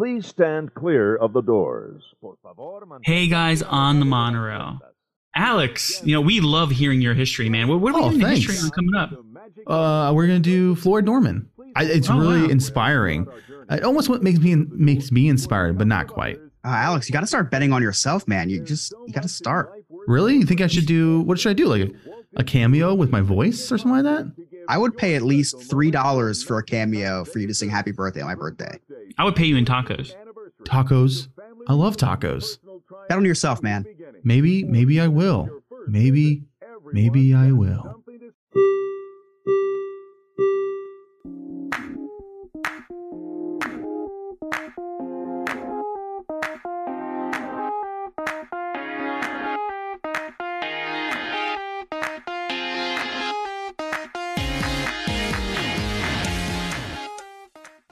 Please stand clear of the doors. Hey guys on the monorail. Alex, you know, we love hearing your history, man. What, what are we Oh, doing thanks. history on coming up? Uh, we're gonna do Floyd Norman. I, it's Oh, really wow. inspiring. It almost what makes me makes me inspired, but not quite. Uh, Alex, you got to start betting on yourself, man. You just you got to start. Really? You think I should do? What should I do? Like a, a cameo with my voice or something like that? I would pay at least three dollars for a cameo for you to sing "Happy Birthday" on my birthday. I would pay you in tacos. Tacos. I love tacos. Bet on yourself, man. Maybe, maybe I will. Maybe, maybe I will.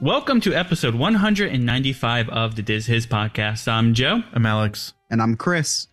Welcome to episode 195 of the Diz Hiz podcast. I'm Joe. I'm Alex. And I'm Chris.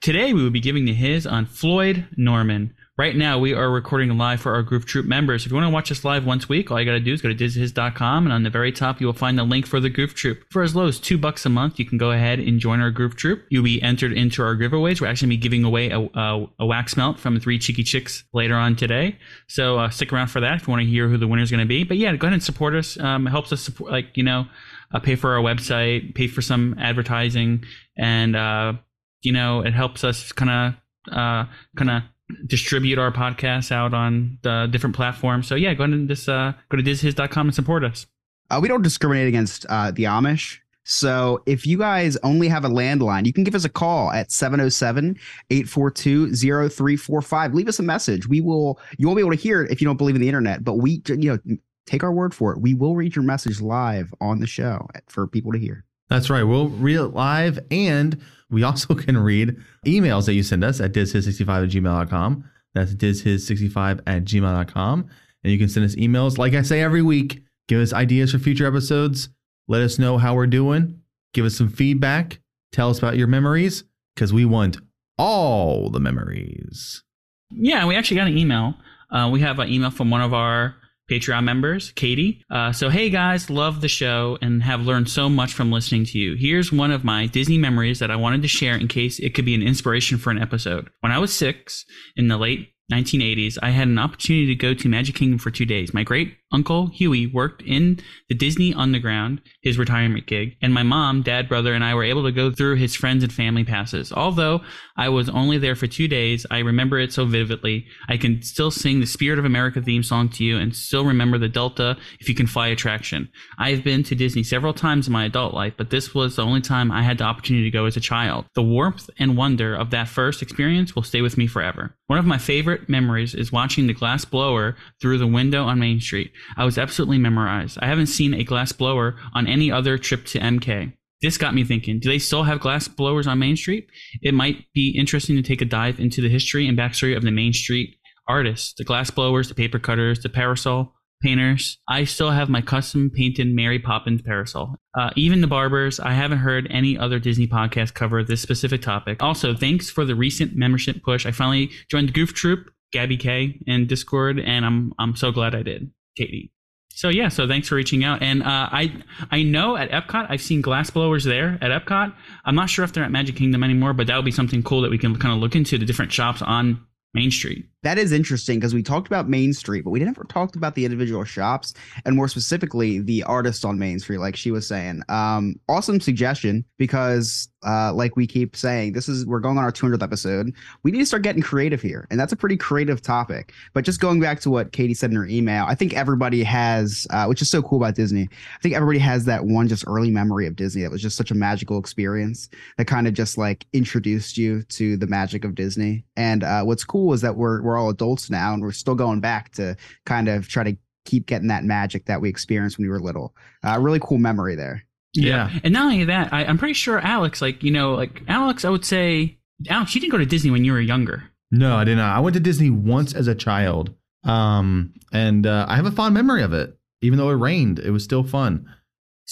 Today we will be giving the Hiz on Floyd Norman. Right now we are recording live for our Goof Troop members. If you want to watch us live once a week, all you got to do is go to dizhiz.com and on the very top you will find the link for the Goof Troop. For as low as two bucks a month, you can go ahead and join our Goof Troop. You'll be entered into our giveaways. We're actually going to be giving away a, a, a wax melt from Three Cheeky Chicks later on today. So uh, stick around for that if you want to hear who the winner is going to be. But yeah, go ahead and support us. Um, it helps us support, like you know, uh, pay for our website, pay for some advertising, and uh, you know, it helps us kind of uh, kind of distribute our podcast out on the different platforms. So yeah, go ahead and just uh, go to dizhiz.com and support us. Uh, we don't discriminate against uh, the Amish. So if you guys only have a landline, you can give us a call at 707-842-0345. Leave us a message. We will you won't be able to hear it if you don't believe in the internet, but we you know take our word for it. We will read your message live on the show for people to hear. That's right. We'll read it live, and we also can read emails that you send us at dizhiz65 at gmail.com. That's dizhiz65 at gmail.com. And you can send us emails, like I say every week. Give us ideas for future episodes. Let us know how we're doing. Give us some feedback. Tell us about your memories, because we want all the memories. Yeah, we actually got an email. Uh, we have an email from one of our Patreon members, Katie. Uh, so, hey guys, love the show and have learned so much from listening to you. Here's one of my Disney memories that I wanted to share in case it could be an inspiration for an episode. When I was six in the late 1980s, I had an opportunity to go to Magic Kingdom for two days. My great uncle Huey worked in the Disney Underground, his retirement gig, and my mom, dad, brother, and I were able to go through his friends and family passes. Although I was only there for two days, I remember it so vividly. I can still sing the Spirit of America theme song to you and still remember the Delta If You Can Fly attraction. I've been to Disney several times in my adult life, but this was the only time I had the opportunity to go as a child. The warmth and wonder of that first experience will stay with me forever. One of my favorite memories is watching the glass blower through the window on Main Street. I was absolutely memorized. I haven't seen a glass blower on any other trip to MK. This got me thinking, do they still have glass blowers on Main Street? It might be interesting to take a dive into the history and backstory of the Main Street artists, the glass blowers, the paper cutters, the parasol painters. I still have my custom painted Mary Poppins parasol. Uh, even the barbers, I haven't heard any other Disney podcast cover this specific topic. Also, thanks for the recent membership push. I finally joined the Goof Troop, Gabby K, in Discord, and I'm I'm so glad I did, Katie. So yeah, so thanks for reaching out. And uh, I I know at Epcot I've seen glass blowers there at Epcot. I'm not sure if they're at Magic Kingdom anymore, but that would be something cool that we can kind of look into the different shops on Main Street. That is interesting because we talked about Main Street, but we never talked about the individual shops and more specifically the artists on Main Street, like she was saying. Um, awesome suggestion because, uh, like we keep saying, this is we're going on our 200th episode. We need to start getting creative here, and that's a pretty creative topic. But just going back to what Katie said in her email, I think everybody has, uh, which is so cool about Disney. I think everybody has that one just early memory of Disney that was just such a magical experience that kind of just like introduced you to the magic of Disney. And uh, what's cool is that we're we're all adults now and we're still going back to kind of try to keep getting that magic that we experienced when we were little. Uh, really cool memory there. Yeah. Yeah. And not only that, I, I'm pretty sure Alex, like, you know, like Alex, I would say, Alex, you didn't go to Disney when you were younger. No, I did not. I went to Disney once as a child, um, and uh, I have a fond memory of it. Even though it rained, it was still fun.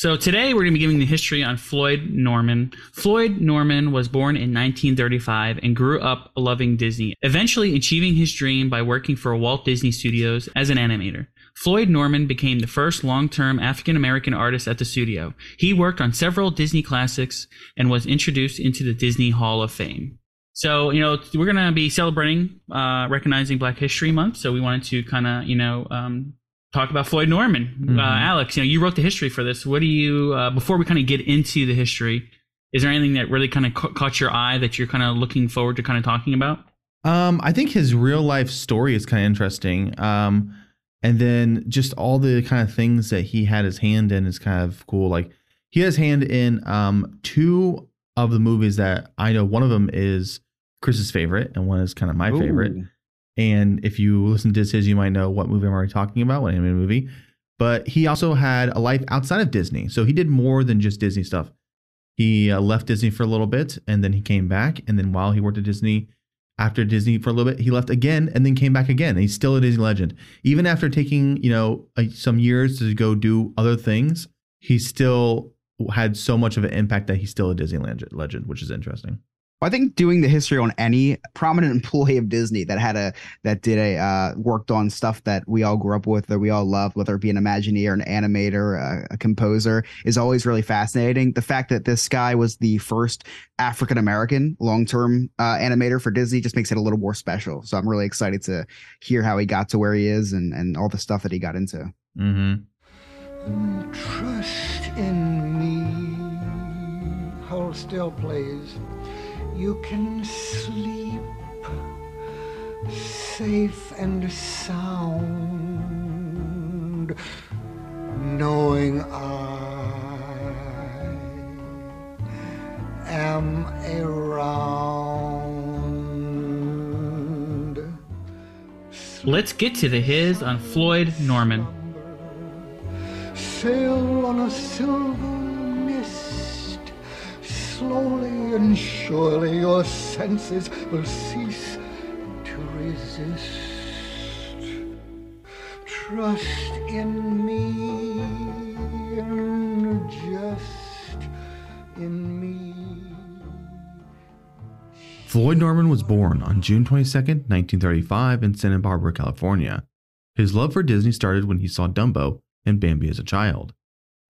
So today we're going to be giving the history on Floyd Norman. Floyd Norman was born in 1935 and grew up loving Disney, eventually achieving his dream by working for Walt Disney Studios as an animator. Floyd Norman became the first long-term African American artist at the studio. He worked on several Disney classics and was introduced into the Disney Hall of Fame. So, you know, we're going to be celebrating uh, recognizing Black History Month. So we wanted to kind of, you know, um, talk about Floyd Norman. Uh, Mhm. Alex, you know, you wrote the history for this. What do you, uh, before we kind of get into the history, is there anything that really kind of ca- caught your eye that you're kind of looking forward to kind of talking about? Um, I think his real life story is kind of interesting. Um, and then just all the kind of things that he had his hand in is kind of cool. Like he has hand in um two of the movies that I know. One of them is Chris's favorite, and one is kind of my favorite. And if you listen to his, you might know what movie I'm already talking about, what animated movie. But he also had a life outside of Disney, so he did more than just Disney stuff. He uh, left Disney for a little bit, and then he came back. And then while he worked at Disney, after Disney for a little bit, he left again, and then came back again. He's still a Disney legend, even after taking you know some years to go do other things. He still had so much of an impact that he's still a Disney legend, legend which is interesting. I think doing the history on any prominent employee of Disney that had a that did a uh, worked on stuff that we all grew up with that we all loved, whether it be an Imagineer, an animator, a, a composer, is always really fascinating. The fact that this guy was the first African American long term uh, animator for Disney just makes it a little more special. So I'm really excited to hear how he got to where he is and and all the stuff that he got into. Mm-hmm. Trust in me. Hold still, please. You can sleep safe and sound, knowing I am around. Let's get to the Hiz on Floyd Norman. sail on a silver mist. Slowly and surely your senses will cease to resist. Trust in me, and just in me. Floyd Norman was born on June 22, 1935, in Santa Barbara, California. His love for Disney started when he saw Dumbo and Bambi as a child.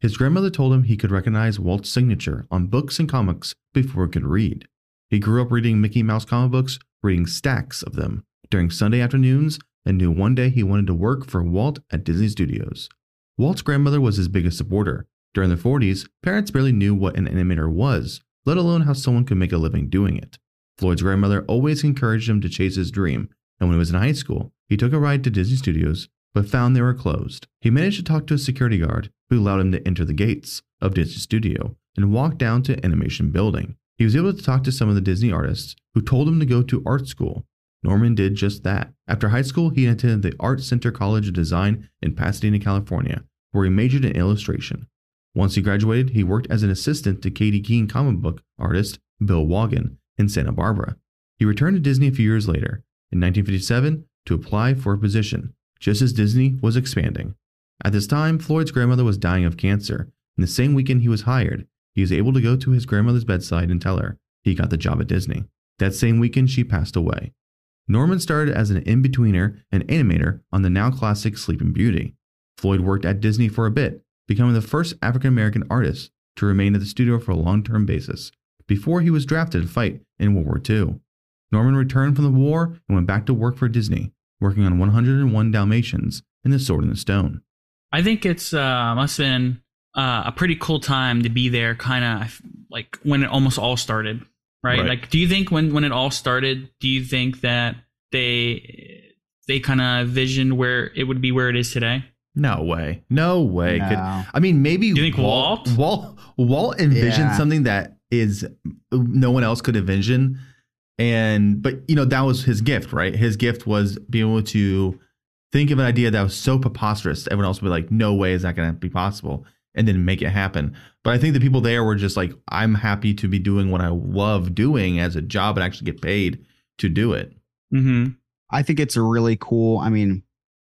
His grandmother told him he could recognize Walt's signature on books and comics before he could read. He grew up reading Mickey Mouse comic books, reading stacks of them during Sunday afternoons, and knew one day he wanted to work for Walt at Disney Studios. Walt's grandmother was his biggest supporter. During the 40s, parents barely knew what an animator was, let alone how someone could make a living doing it. Floyd's grandmother always encouraged him to chase his dream, and when he was in high school, he took a ride to Disney Studios but found they were closed. He managed to talk to a security guard who allowed him to enter the gates of Disney Studio and walk down to Animation Building. He was able to talk to some of the Disney artists who told him to go to art school. Norman did just that. After high school, he attended the Art Center College of Design in Pasadena, California, where he majored in illustration. Once he graduated, he worked as an assistant to Katy Keene comic book artist Bill Woggon in Santa Barbara. He returned to Disney a few years later, in 1957, to apply for a position, just as Disney was expanding. At this time, Floyd's grandmother was dying of cancer, and the same weekend he was hired, he was able to go to his grandmother's bedside and tell her he got the job at Disney. That same weekend, she passed away. Norman started as an in-betweener and animator on the now classic Sleeping Beauty. Floyd worked at Disney for a bit, becoming the first African American artist to remain at the studio for a long-term basis, before he was drafted to fight in World War II. Norman returned from the war and went back to work for Disney, working on 101 Dalmatians and The Sword in the Stone. I think it's uh, must have been uh, a pretty cool time to be there, kind of like when it almost all started, right? Right. Like, do you think when when it all started, do you think that they they kind of visioned where it would be where it is today? No way. No way. Could- I mean, maybe Do you think Walt? Walt Walt envisioned Yeah. something that is no one else could envision, and but you know that was his gift, right? His gift was being able to think of an idea that was so preposterous, everyone else would be like, no way is that going to be possible, and then make it happen. But I think the people there were just like, I'm happy to be doing what I love doing as a job and actually get paid to do it. Mm-hmm. I think it's a really cool. I mean,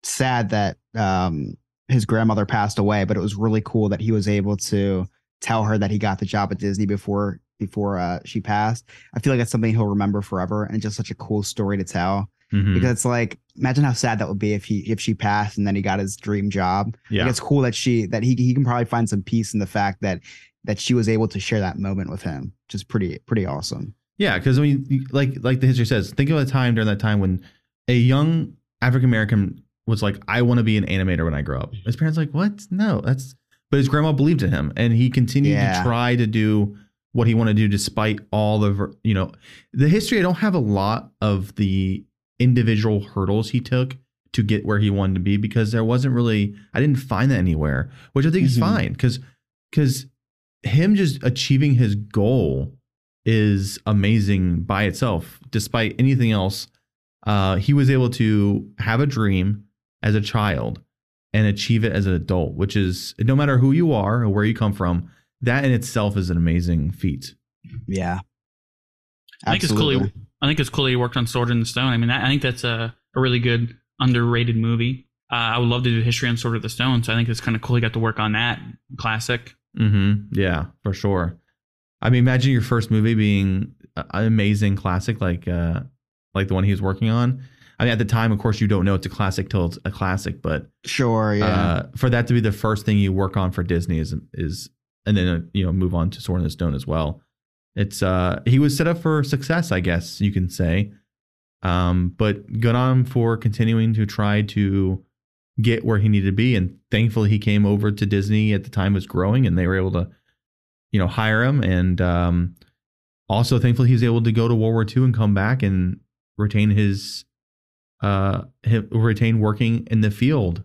sad that um, his grandmother passed away, but it was really cool that he was able to tell her that he got the job at Disney before before uh, she passed. I feel like that's something he'll remember forever, and just such a cool story to tell. Mhm. Because it's like, imagine how sad that would be if he if she passed and then he got his dream job. Yeah. Like, it's cool that she that he he can probably find some peace in the fact that that she was able to share that moment with him. Just pretty pretty awesome. Yeah, because I mean, like like the history says, think of a time during that time when a young African American was like, "I want to be an animator when I grow up." His parents like, "What? No, that's." But his grandma believed in him, and he continued Yeah. to try to do what he wanted to do despite all the you know the history. I don't have a lot of the individual hurdles he took to get where he wanted to be because there wasn't really I didn't find that anywhere, which I think is Mhm. fine because because him just achieving his goal is amazing by itself. Despite anything else, uh, he was able to have a dream as a child and achieve it as an adult, which is no matter who you are or where you come from, that in itself is an amazing feat. Yeah. I think it's cool. He, I think it's cool that he worked on Sword in the Stone. I mean, that, I think that's a, a really good underrated movie. Uh, I would love to do history on Sword of the Stone, so I think it's kind of cool he got to work on that classic. Mm-hmm. Yeah, for sure. I mean, imagine your first movie being an amazing classic like uh, like the one he was working on. I mean, at the time, of course, you don't know it's a classic till it's a classic, but Sure. Yeah. uh, for that to be the first thing you work on for Disney is is and then uh, you know move on to Sword in the Stone as well. It's uh he was set up for success, I guess you can say. Um, but good on him for continuing to try to get where he needed to be, and thankfully he came over to Disney at the time was growing, and they were able to, you know, hire him, and um, also thankfully he was able to go to World War II and come back and retain his uh retain working in the field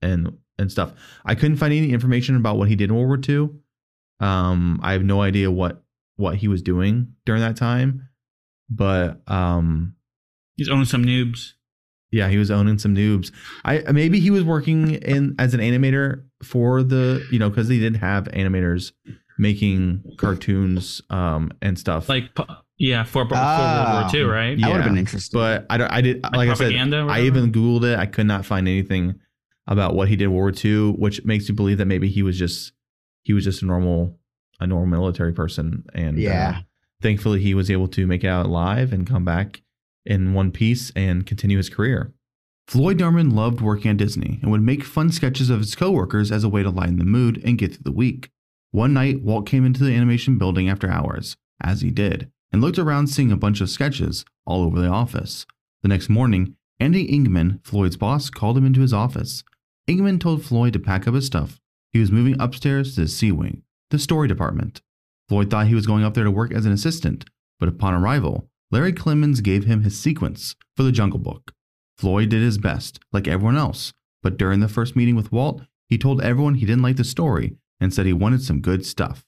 and and stuff. I couldn't find any information about what he did in World War II. Um, I have no idea what what he was doing during that time, but um, He's owning some noobs. yeah, he was owning some noobs. I maybe he was working in as an animator for the you know because they did have animators making cartoons um and stuff. Like, yeah, for, for Ah. World War II, right? that would have been interesting. but I don't. I did like, I said. I even googled it. I could not find anything about what he did World War II, which makes you believe that maybe he was just he was just a normal a normal military person. And Yeah. uh, thankfully, he was able to make it out alive and come back in one piece and continue his career. Floyd Norman loved working at Disney and would make fun sketches of his coworkers as a way to lighten the mood and get through the week. One night, Walt came into the animation building after hours, as he did, and looked around seeing a bunch of sketches all over the office. The next morning, Andy Engman, Floyd's boss, called him into his office. Engman told Floyd to pack up his stuff. He was moving upstairs to the C Wing, the story department. Floyd thought he was going up there to work as an assistant, but upon arrival, Larry Clemmons gave him his sequence for the Jungle Book. Floyd did his best, like everyone else, but during the first meeting with Walt, he told everyone he didn't like the story and said he wanted some good stuff.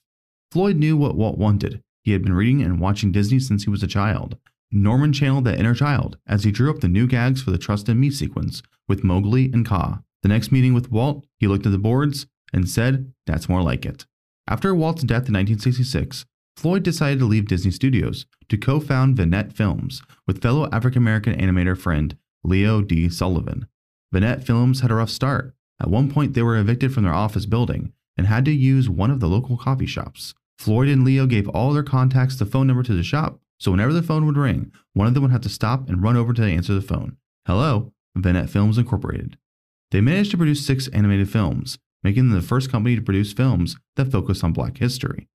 Floyd knew what Walt wanted. He had been reading and watching Disney since he was a child. Norman channeled that inner child as he drew up the new gags for the Trust in Me sequence with Mowgli and Kaa. The next meeting with Walt, he looked at the boards and said, That's more like it. After Walt's death in 1966, Floyd decided to leave Disney Studios to co found Vignette Films with fellow African American animator friend Leo D. Sullivan. Vignette Films had a rough start. At one point, they were evicted from their office building and had to use one of the local coffee shops. Floyd and Leo gave all their contacts the phone number to the shop, so whenever the phone would ring, one of them would have to stop and run over to answer the phone. Hello, Vignette Films Incorporated. They managed to produce six animated films, making them the first company to produce films that focus on black history.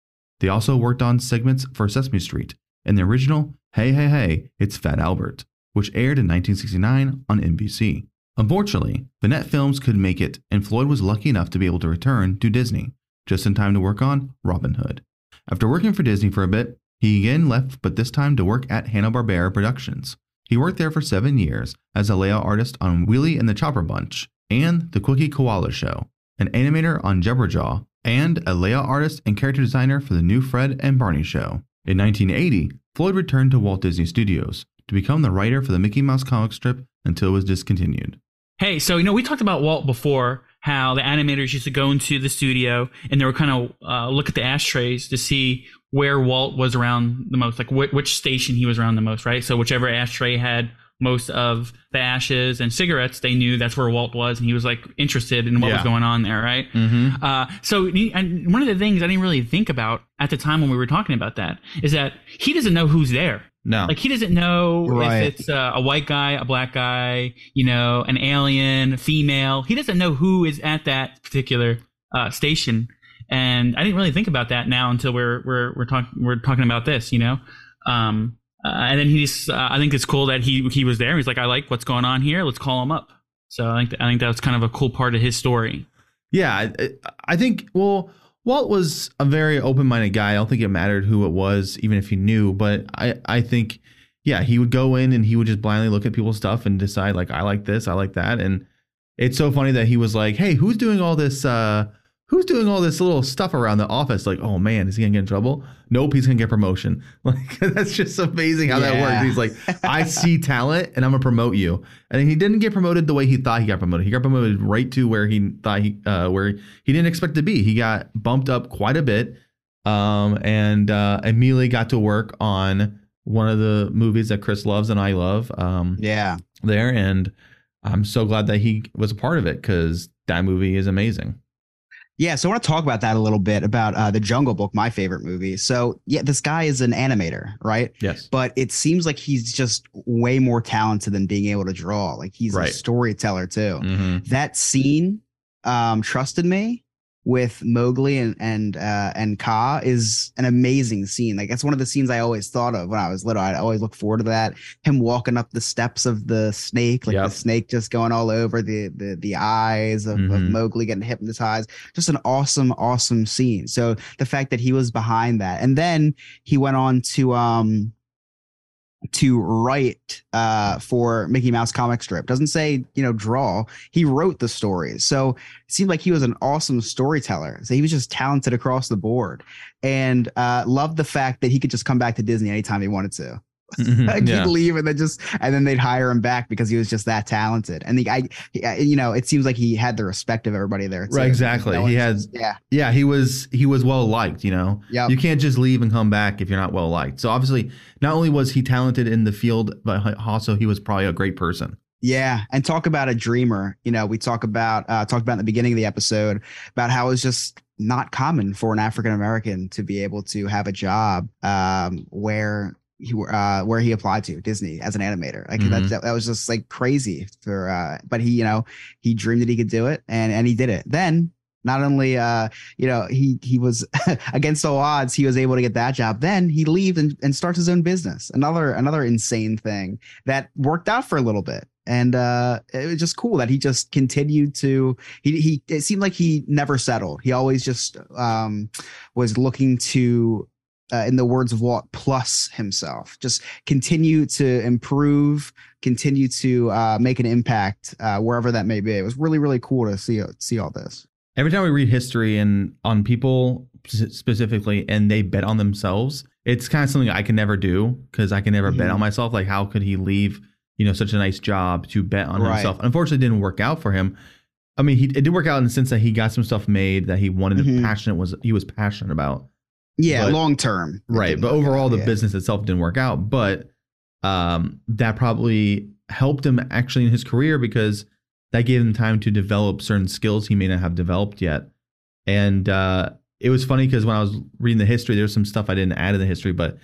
They also worked on segments for Sesame Street and the original Hey Hey Hey, It's Fat Albert, which aired in 1969 on NBC. Unfortunately, Vignette Films couldn't make it, and Floyd was lucky enough to be able to return to Disney, just in time to work on Robin Hood. After working for Disney for a bit, he again left, but this time to work at Hanna-Barbera Productions. He worked there for seven years as a layout artist on Wheelie and the Chopper Bunch and The Kwicky Koala Show, an animator on Jabberjaw, and a layout artist and character designer for the new Fred and Barney Show. In 1980, Floyd returned to Walt Disney Studios to become the writer for the Mickey Mouse comic strip until it was discontinued. Hey, so you know we talked about Walt before, how the animators used to go into the studio and they would kind of uh, look at the ashtrays to see where Walt was around the most, like wh- which station he was around the most, right? So whichever ashtray had most of the ashes and cigarettes, they knew that's where Walt was, and he was like interested in what Yeah. was going on there, right? Mm-hmm. Uh, so and one of the things I didn't really think about at the time when we were talking about that is that he doesn't know who's there. No. Like he doesn't know Right. if it's uh, a white guy, a black guy, you know, an alien, female. He doesn't know who is at that particular uh, station, and I didn't really think about that now until we're we're we're talking we're talking about this, you know. Um, uh, and then he just, uh, I think it's cool that he he was there. He's like, I like what's going on here. Let's call him up. So I think I think that's kind of a cool part of his story. Yeah, I, I think well, Walt was a very open-minded guy. I don't think it mattered who it was, even if he knew. But I, I think, yeah, he would go in and he would just blindly look at people's stuff and decide like, I like this, I like that, and it's so funny that he was like, hey, who's doing all this? uh Who's doing all this little stuff around the office? Like, oh man, is he gonna get in trouble? Nope, he's gonna get promotion. Like, that's just amazing how that works. He's like, I see talent and I'm gonna promote you. And he didn't get promoted the way he thought he got promoted. He got promoted right to where he thought he uh where he didn't expect to be. He got bumped up quite a bit. Um and uh immediately got to work on one of the movies that Chris loves and I love um Yeah. there and I'm so glad that he was a part of it because that movie is amazing. Yeah, so I want to talk about that a little bit about uh, the Jungle Book, my favorite movie. So yeah, this guy is an animator, right? Yes. But it seems like he's just way more talented than being able to draw. Like he's Right. a storyteller too. hmm That scene, um, Trust in Me with Mowgli and and uh, and Kaa is an amazing scene. Like that's one of the scenes I always thought of when I was little. I'd always look forward to that. Him walking up the steps of the snake, like Yep. the snake just going all over the the the eyes of, of Mhm. Mowgli getting hypnotized. Just an awesome, awesome scene. So the fact that he was behind that, and then he went on to um to write uh for Mickey Mouse comic strip. Doesn't say, you know, draw. He wrote the stories. So it seemed like he was an awesome storyteller. So he was just talented across the board. And uh loved the fact that he could just come back to Disney anytime he wanted to. like yeah. he'd leave and then just and then they'd hire him back because he was just that talented. And the guy he- you know, it seems like he had the respect of everybody there. Right, exactly. No He had- just- yeah. Yeah, he was he was well liked, you know. Yep. You can't just leave and come back if you're not well liked. So obviously, not only was he talented in the field, but also he was probably a great person. Yeah, and talk about a dreamer. You know, we talk about uh, talked about in the beginning of the episode about how it's just not common for an African American to be able to have a job um, where he uh, where he applied to Disney as an animator. Like Mhm. that, that that was just like crazy for. Uh, but he, you know, he dreamed that he could do it, and and he did it. Then not only uh you know he he was against all odds he was able to get that job then he leaves and, and starts his own business another another insane thing that worked out for a little bit and uh it was just cool that he just continued to he he it seemed like he never settled he always just um was looking to uh, in the words of Walt, plus himself. Just continue to improve, continue to uh, make an impact uh, wherever that may be. It was really, really cool to see see all this. Every time we read history and on people specifically, and they bet on themselves, it's kind of something I can never do because I can never bet Mhm. on myself. Like, how could he leave, you know, such a nice job to bet on Right. himself? Unfortunately, it didn't work out for him. I mean, he it did work out in the sense that he got some stuff made that he wanted, Mhm. passionate was he was passionate about. Yeah, long term. right but overall out, the yeah. business itself didn't work out but um that probably helped him actually in his career because that gave him time to develop certain skills he may not have developed yet and uh it was funny because when i was reading the history there's some stuff i didn't add in the history but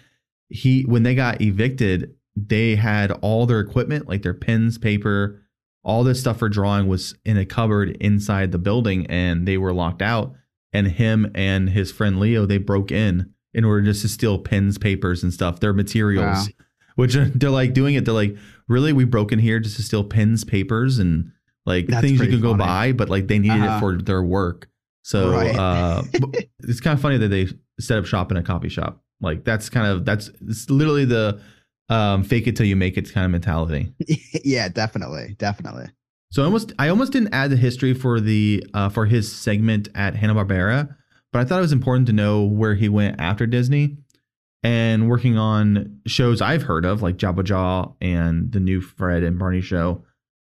he when they got evicted they had all their equipment like their pens paper all this stuff for drawing was in a cupboard inside the building and they were locked out and him and his friend Leo they broke in in order just to steal pens, papers, and stuff. Their materials, Wow. which they're like doing it. They're like, really, we broke in here just to steal pens, papers, and like That's things you can go funny. buy, but like they needed Uh-huh. it for their work. So Right. uh, it's kind of funny that they set up shop in a coffee shop. Like that's kind of that's it's literally the um, fake it till you make it kind of mentality. yeah, definitely, definitely. So I almost I almost didn't add the history for the uh, for his segment at Hanna Barbera, but I thought it was important to know where he went after Disney and working on shows I've heard of like Jabberjaw and the new Fred and Barney show.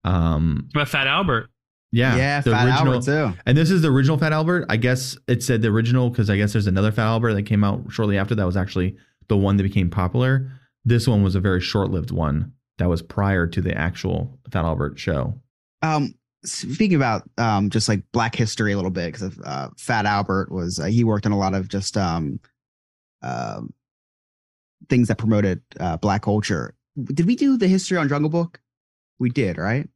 Um, But Fat Albert. yeah, yeah, the Fat original. Albert too. And this is the original Fat Albert. I guess it said the original because I guess there's another Fat Albert that came out shortly after that was actually the one that became popular. This one was a very short-lived one that was prior to the actual Fat Albert show. Um, speaking about um, just like Black history a little bit because uh, Fat Albert was uh, he worked on a lot of just um, um, things that promoted uh, Black culture. Did we do the history on Jungle Book? We did, right?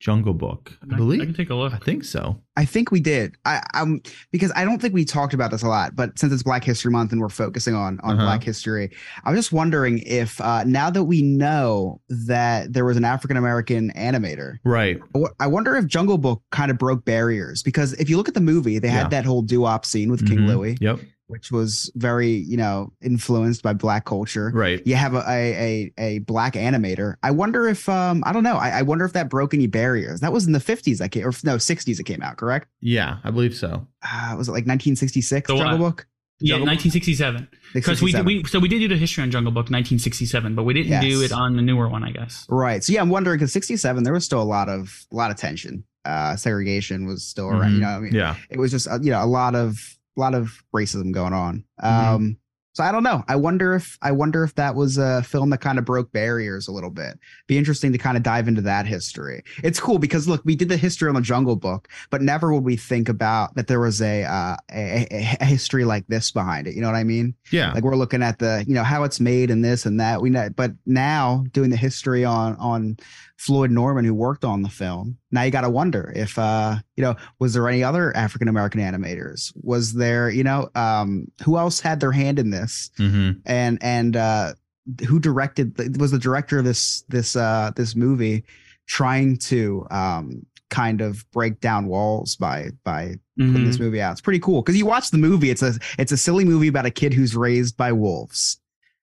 Jungle Book, I I believe. I can take a look. I think so. I think we did. I, I'm because I don't think we talked about this a lot, but since it's Black History Month and we're focusing on on Uh-huh. Black history, I was just wondering if uh, now that we know that there was an African American animator, Right. I wonder if Jungle Book kind of broke barriers because if you look at the movie, they had that whole doo-wop scene with King Mhm. Louis, Yep. Which was very you know influenced by Black culture. Right. You have a, a a a black animator. I wonder if um I don't know. I, I wonder if that broke any barriers. That was in the 50s that came or no 60s it came out, correct? Yeah, I believe so. uh, was it like 1966 The what? Jungle Book? Yeah, Jungle Book? 1967. Because we, 67. we so we did do the history on Jungle Book 1967, but we didn't do it on the newer one, I guess. right. So yeah, I'm wondering because 67 there was still a lot of a lot of tension. Uh, segregation was still around. You Mhm. know, I mean, Yeah. it was just uh, you know a lot of a lot of racism going on. Mm-hmm. Um, so I don't know. I wonder if I wonder if that was a film that kind of broke barriers a little bit. Be interesting to kind of dive into that history. It's cool because look, we did the history on the Jungle Book, but never would we think about that there was a uh, a, a, history like this behind it. You know what I mean? Yeah. like we're looking at the you know how it's made and this and that we know but now doing the history on on floyd norman who worked on the film now you got to wonder if uh you know was there any other african american animators was there you know um who else had their hand in this Mm-hmm. and and uh who directed was the director of this this uh this movie trying to um kind of break down walls by by putting Mhm. this movie out. It's pretty cool because you watch the movie. It's a it's a silly movie about a kid who's raised by wolves.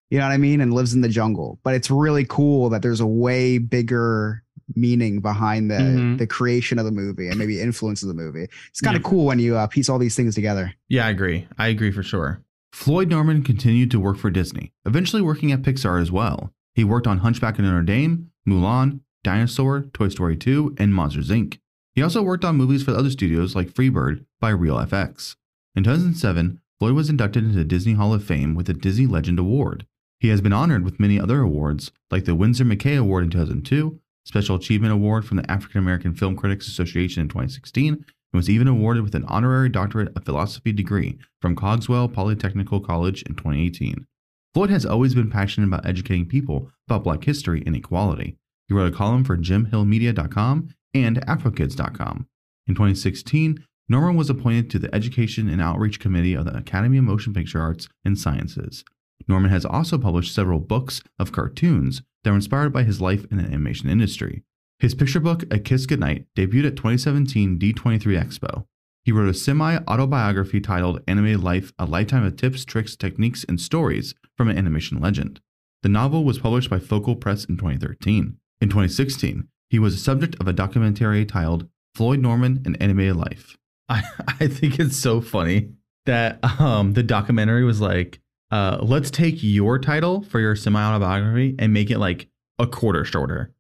You know what I mean? And lives in the jungle. But it's really cool that there's a way bigger meaning behind the Mhm. the creation of the movie and maybe influence of the movie. It's kind of Yeah. cool when you uh, piece all these things together. Yeah, I agree. I agree for sure. Floyd Norman continued to work for Disney, eventually working at Pixar as well. He worked on Hunchback of Notre Dame, Mulan, Dinosaur, Toy Story 2, and Monsters Inc. He also worked on movies for other studios like Freebird by Reel FX. In 2007, Floyd was inducted into the Disney Hall of Fame with the Disney Legend Award. He has been honored with many other awards, like the Winsor McCay Award in 2002, Special Achievement Award from the African American Film Critics Association in 2016, and was even awarded with an honorary doctorate of philosophy degree from Cogswell Polytechnical College in 2018. Floyd has always been passionate about educating people about Black history and equality. He wrote a column for JimHillMedia.com and AfroKids.com. In 2016, Norman was appointed to the Education and Outreach Committee of the Academy of Motion Picture Arts and Sciences. Norman has also published several books of cartoons that were inspired by his life in the animation industry. His picture book, A Kiss Goodnight, debuted at 2017 D23 Expo. He wrote a semi autobiography titled Animated Life A Lifetime of Tips, Tricks, Techniques, and Stories from an Animation Legend. The novel was published by Focal Press in 2013. In 2016, he was the subject of a documentary titled Floyd Norman and Animated Life. I, I think it's so funny that um, the documentary was like, uh, let's take your title for your semi autobiography and make it like a quarter shorter.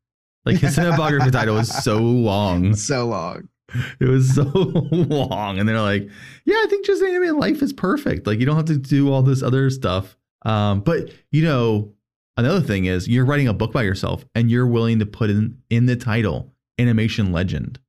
Like his autobiography title was so long. So long. It was so long. And they're like, yeah, I think just animated life is perfect. Like you don't have to do all this other stuff. Um, but you know, another thing is you're writing a book by yourself and you're willing to put in in the title animation legend.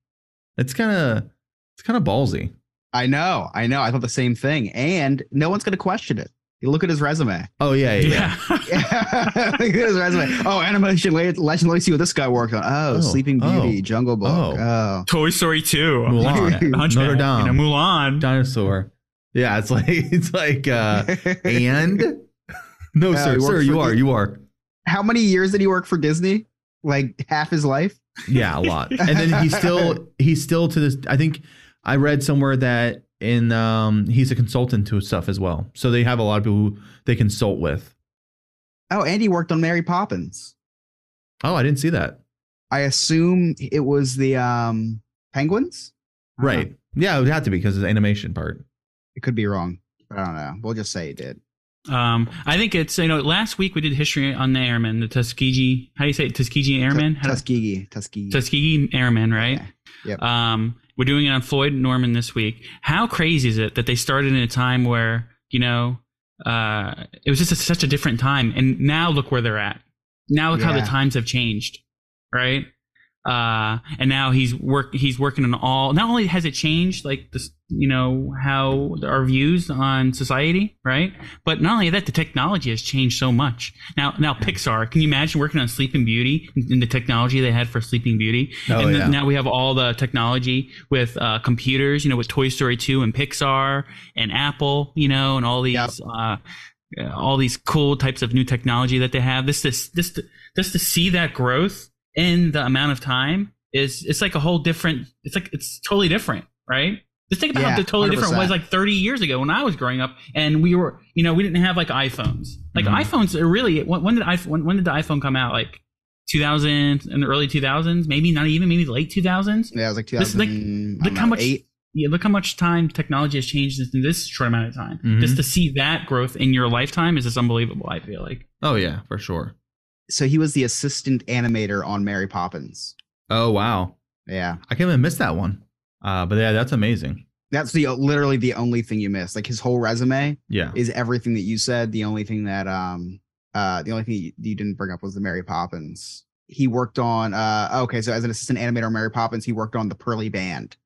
It's kind of it's kind of ballsy. I know. I know. I thought the same thing. And no one's going to question it. You look at his resume. Oh yeah, yeah. yeah. Yeah. look at his resume. Oh, animation le- legend. Let me see what this guy worked on. Oh, Oh, Sleeping Beauty, oh, Jungle Book. oh. Oh. Toy Story 2. Mulan, Hunchback, Notre Dame, You know, Mulan. dinosaur. Yeah, it's like it's like uh and no Yeah, sir, sir, you are, Dis- you are. How many years did he work for Disney? Like half his life? Yeah, a lot. And then he's still he's still to this I think I read somewhere that in um he's a consultant to stuff as well. So they have a lot of people who they consult with. Oh, and he worked on Mary Poppins. Oh, I didn't see that. I assume it was the um penguins. I don't know. Right. Yeah, it would have to be because of the animation part. It could be wrong. But I don't know. We'll just say it did. Um, I think it's you know last week we did history on the airmen, the Tuskegee. How do you say it? Tuskegee Airmen? How do- Tuskegee. Tuskegee. Tuskegee Airmen, right? Yeah. Yep. Um, we're doing it on Floyd Norman this week. How crazy is it that they started in a time where you know uh, it was just a, such a different time, and now look where they're at. Now look how the times have changed, right? Uh, and now he's work he's working on all. Not only has it changed, like this, you know, how our views on society, right? But not only that, the technology has changed so much. Now, now Pixar. Can you imagine working on Sleeping Beauty and the technology they had for Sleeping Beauty? Oh, and yeah. now we have all the technology with uh, computers, you know, with Toy Story 2 and Pixar and Apple, you know, and all these Yep. uh, all these cool types of new technology that they have. This this this just to see that growth in the amount of time is it's like a whole different. It's like it's totally different, right? Just think about Yeah, how totally different it was like 30 years ago when I was growing up, and we were, you know, we didn't have like iPhones. Like Mhm. iPhones are really when, when did iPhone when, when did the iPhone come out? Like 2000 in the early 2000s, maybe not even maybe the late 2000s. yeah, it was like This is like- 2000. Look how much Eight. yeah, look how much time technology has changed in this short amount of time. Mhm. Just to see that growth in your lifetime is just unbelievable. I feel like. Oh yeah, for sure. So he was the assistant animator on Mary Poppins. Oh wow, Yeah. I can't even miss that one. Uh, but yeah, that's amazing. That's the literally the only thing you missed. Like his whole resume Yeah. is everything that you said. The only thing that um uh the only thing you, you didn't bring up was the Mary Poppins. He worked on uh okay, so as an assistant animator on Mary Poppins, he worked on the Pearly Band.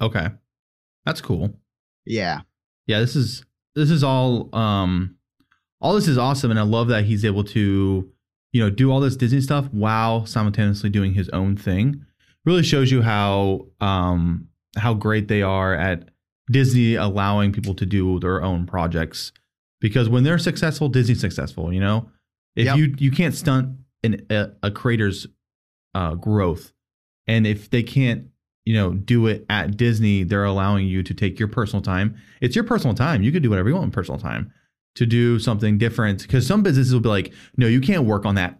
Okay, that's cool. Yeah. yeah this is this is all um all this is awesome and i love that he's able to you know do all this disney stuff while simultaneously doing his own thing really shows you how um how great they are at disney allowing people to do their own projects. Because when they're successful disney's successful you know? If Yep. you you can't stunt an, a, a creator's uh, growth. And if they can't you know do it at disney they're allowing you to take your personal time. It's your personal time. You can do whatever you want in personal time to do something different because some businesses will be like no you can't work on that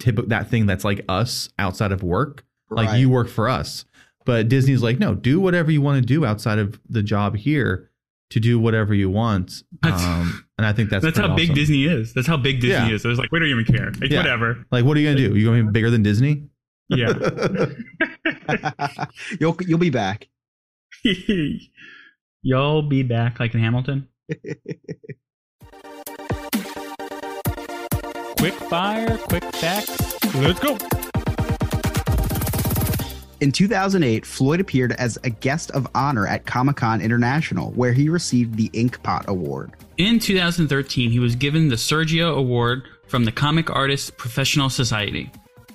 tip that thing that's like us outside of work like you work for us but disney's like no do whatever you want to do outside of the job here to do whatever you want um, and i think that's That's, how pretty big. Disney is. That's how big Disney Yeah. is. It was like we don't even care. Like Yeah. whatever. like what are you gonna do you gonna be bigger than disney Yeah. you'll you'll be back. Y'all be back like in Hamilton. Quick fire, quick facts. Let's go. In 2008, Floyd appeared as a guest of honor at Comic Con International, where he received the Inkpot Award. In 2013, he was given the Sergio Award from the Comic Artists Professional Society.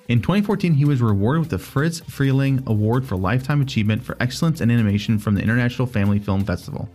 In 2014, he was rewarded with the Fritz Freleng Award for Lifetime Achievement for Excellence in Animation from the International Family Film Festival.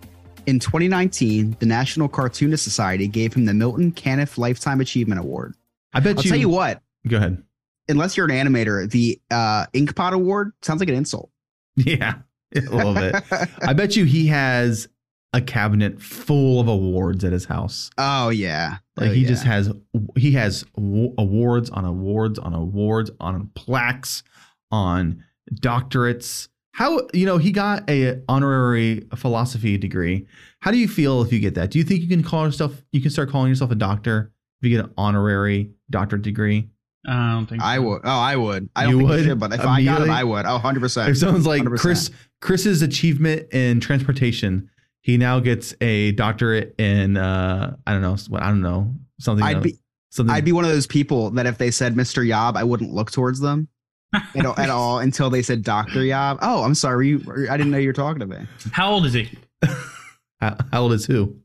In 2019, the National Cartoonist Society gave him the Milton Caniff Lifetime Achievement Award. I bet I'll you. tell you what, Go ahead. unless you're an animator, the uh, Inkpot Award sounds like an insult. Yeah, a little bit. I bet you he has a cabinet full of awards at his house. oh yeah, Like Oh, he yeah. just has he has awards on awards on awards on plaques on doctorates. How you know he got a honorary philosophy degree? How do you feel if you get that? Do you think you can call yourself you can start calling yourself a doctor if you get an honorary doctorate degree? I don't think I would. Oh, I would. I don't You think would? you should, but if I got it, I would. Oh, 100 If percent. someone's like 100%. Chris Chris's achievement in transportation, he now gets a doctorate in uh I don't know what I don't know something I'd else- be something I'd be one of those people that if they said Mr. Yob, I wouldn't look towards them at, all, at all until they said Dr. Yob. Oh, I'm sorry. You, I didn't know you were talking to me. How old is he? how, how old is who?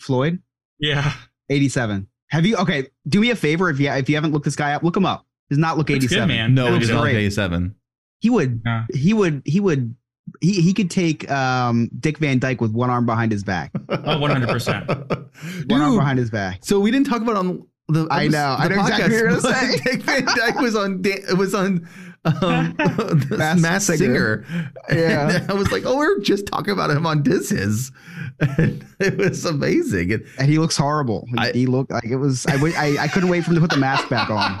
Floyd, Yeah. 87. Have you? Okay, do me a favor if you if you haven't looked this guy up, look him up. Does not look 87. man. No, That he does not look 87. He would. Yeah. He would. He would. He, he could take um, Dick Van Dyke with one arm behind his back. Oh, 100%. One arm behind his back. so we didn't talk about on the I know. I the know exactly what you're gonna say. Dick Van Dyke was on it was on um, the Masked Masked Singer. Singer. Yeah. And I was like, oh, we are just talking about him on This Is. And it was amazing. And And he looks horrible. He, I- he looked like it was. I, w- I I couldn't wait for him to put the mask back on.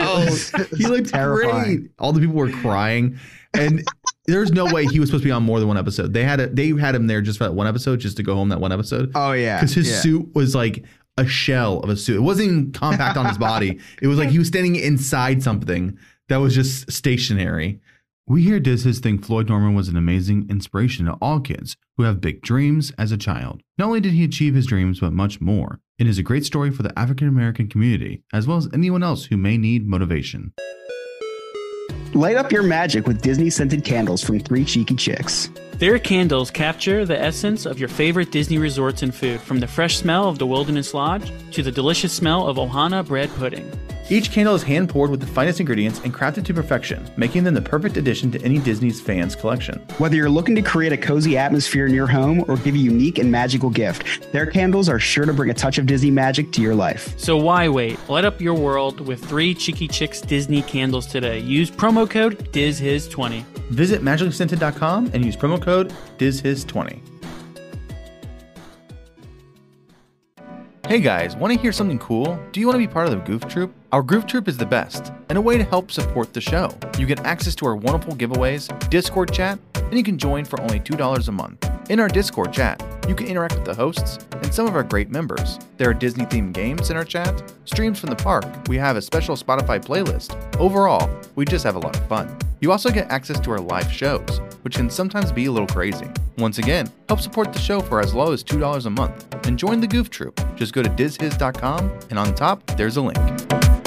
oh, he looked Terrifying. great. All the people were crying, and there's no way he was supposed to be on more than one episode. They had a, they had him there just for that one episode, just to go home that one episode. Oh yeah, because his yeah. suit was like a shell of a suit. It wasn't even compact on his body. It was like he was standing inside something that was just stationary. We hear Diz Hiz think Floyd Norman was an amazing inspiration to all kids who have big dreams as a child. Not only did he achieve his dreams, but much more. It is a great story for the African American community, as well as anyone else who may need motivation. Light up your magic with Disney scented candles from Three Cheeky Chicks. Their candles capture the essence of your favorite Disney resorts and food, from the fresh smell of the Wilderness Lodge to the delicious smell of Ohana bread pudding. Each candle is hand poured with the finest ingredients and crafted to perfection, making them the perfect addition to any Disney's fans collection. Whether you're looking to create a cozy atmosphere in your home or give a unique and magical gift, their candles are sure to bring a touch of Disney magic to your life. So why wait? Light up your world with three Cheeky Chicks Disney candles today. Use promo code DizHiz20. Visit magicallyscented.com and use promo code DizHiz20. Hey guys, want to hear something cool? Do you want to be part of the Goof Troop? Our Goof Troop is the best and a way to help support the show. You get access to our wonderful giveaways, Discord chat, and you can join for only $2 a month. In our Discord chat, you can interact with the hosts and some of our great members. There are Disney themed games in our chat, streams from the park, we have a special Spotify playlist. Overall, we just have a lot of fun. You also get access to our live shows, which can sometimes be a little crazy. Once again, help support the show for as low as $2 a month and join the Goof Troop. Just go to dizhiz.com and on top, there's a link.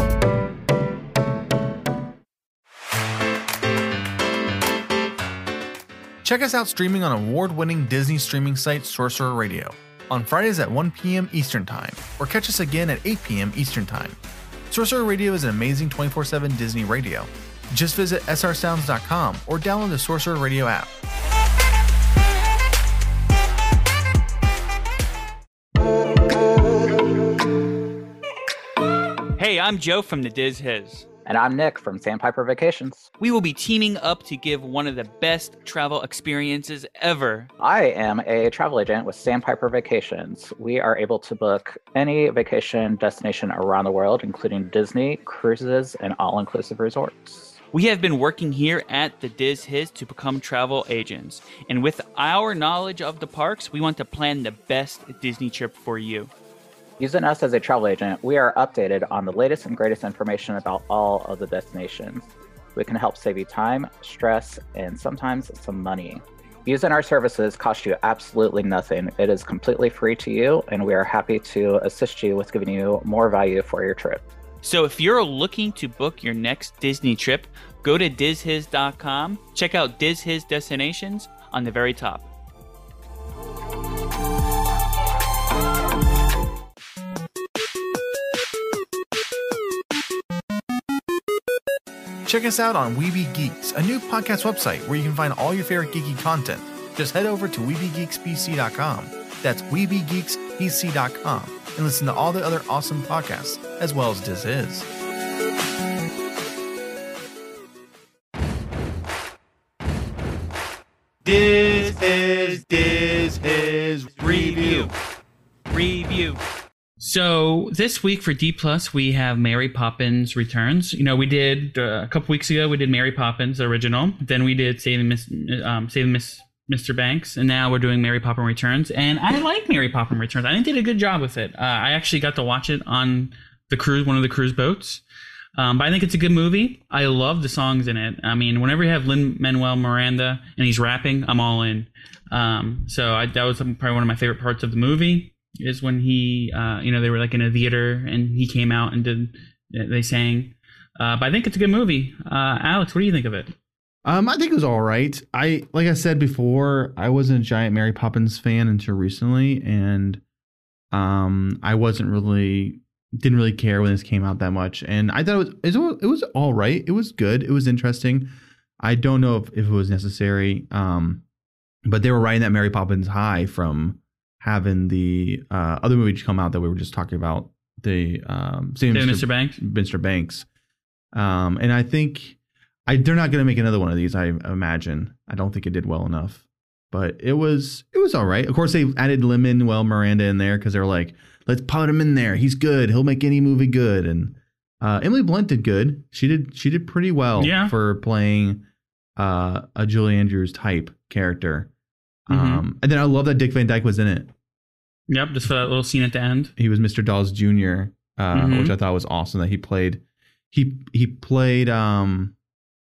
Check us out streaming on award-winning Disney streaming site Sorcerer Radio on Fridays at 1 p.m. Eastern Time, or catch us again at 8 p.m. Eastern Time. Sorcerer Radio is an amazing 24/7 Disney radio. Just visit srsounds.com or download the Sorcerer Radio app. Hey, I'm Joe from the Diz Hiz. And I'm Nick from Sandpiper Vacations. We will be teaming up to give one of the best travel experiences ever. I am a travel agent with Sandpiper Vacations. We are able to book any vacation destination around the world, including Disney, cruises, and all inclusive resorts. We have been working here at the Diz Hiz to become travel agents. And with our knowledge of the parks, we want to plan the best Disney trip for you. Using us as a travel agent, we are updated on the latest and greatest information about all of the destinations. We can help save you time, stress, and sometimes some money. Using our services costs you absolutely nothing. It is completely free to you, and we are happy to assist you with giving you more value for your trip. So if you're looking to book your next Disney trip, go to dizhiz.com, check out Diz Hiz destinations on the very top. Check us out on Weeby Geeks, a new podcast website where you can find all your favorite geeky content. Just head over to WeebyGeeksPC.com. That's WeebyGeeksPC.com and listen to all the other awesome podcasts, as well as Diz Is. Diz is Diz Hiz Review. Review. So this week for D plus we have Mary Poppins Returns. You know we did uh, a couple weeks ago we did Mary Poppins the original. Then we did Saving Miss um, Saving Miss Mr. Banks, and now we're doing Mary Poppins Returns. And I like Mary Poppins Returns. I think they did a good job with it. Uh, I actually got to watch it on the cruise, one of the cruise boats. Um, but I think it's a good movie. I love the songs in it. I mean, whenever you have Lin Manuel Miranda and he's rapping, I'm all in. Um, so I, that was probably one of my favorite parts of the movie is when he, uh, you know, they were like in a theater and he came out and did they sang. Uh, but I think it's a good movie. Uh, Alex, what do you think of it? Um, I think it was all right. I like I said before, I wasn't a giant Mary Poppins fan until recently, and um, I wasn't really didn't really care when this came out that much. And I thought it was it was, all right. It was good. It was interesting. I don't know if, if it was necessary. Um, but they were riding that Mary Poppins high from having the uh, other movie come out that we were just talking about, the um, same Saving Mr. Banks? Mr. Banks. Um, and I think I they're not going to make another one of these. I imagine. I don't think it did well enough, but it was it was all right. Of course, they added Lin Manuel Miranda in there because they're like, let's put him in there. He's good. He'll make any movie good. And uh, Emily Blunt did good. She did she did pretty well Yeah. for playing uh, a Julie Andrews type character. Mhm. Um, and then I love that Dick Van Dyke was in it. Yep, just for that little scene at the end. He was Mr. Dawes Jr., uh, Mhm. which I thought was awesome that he played. He he played. Um,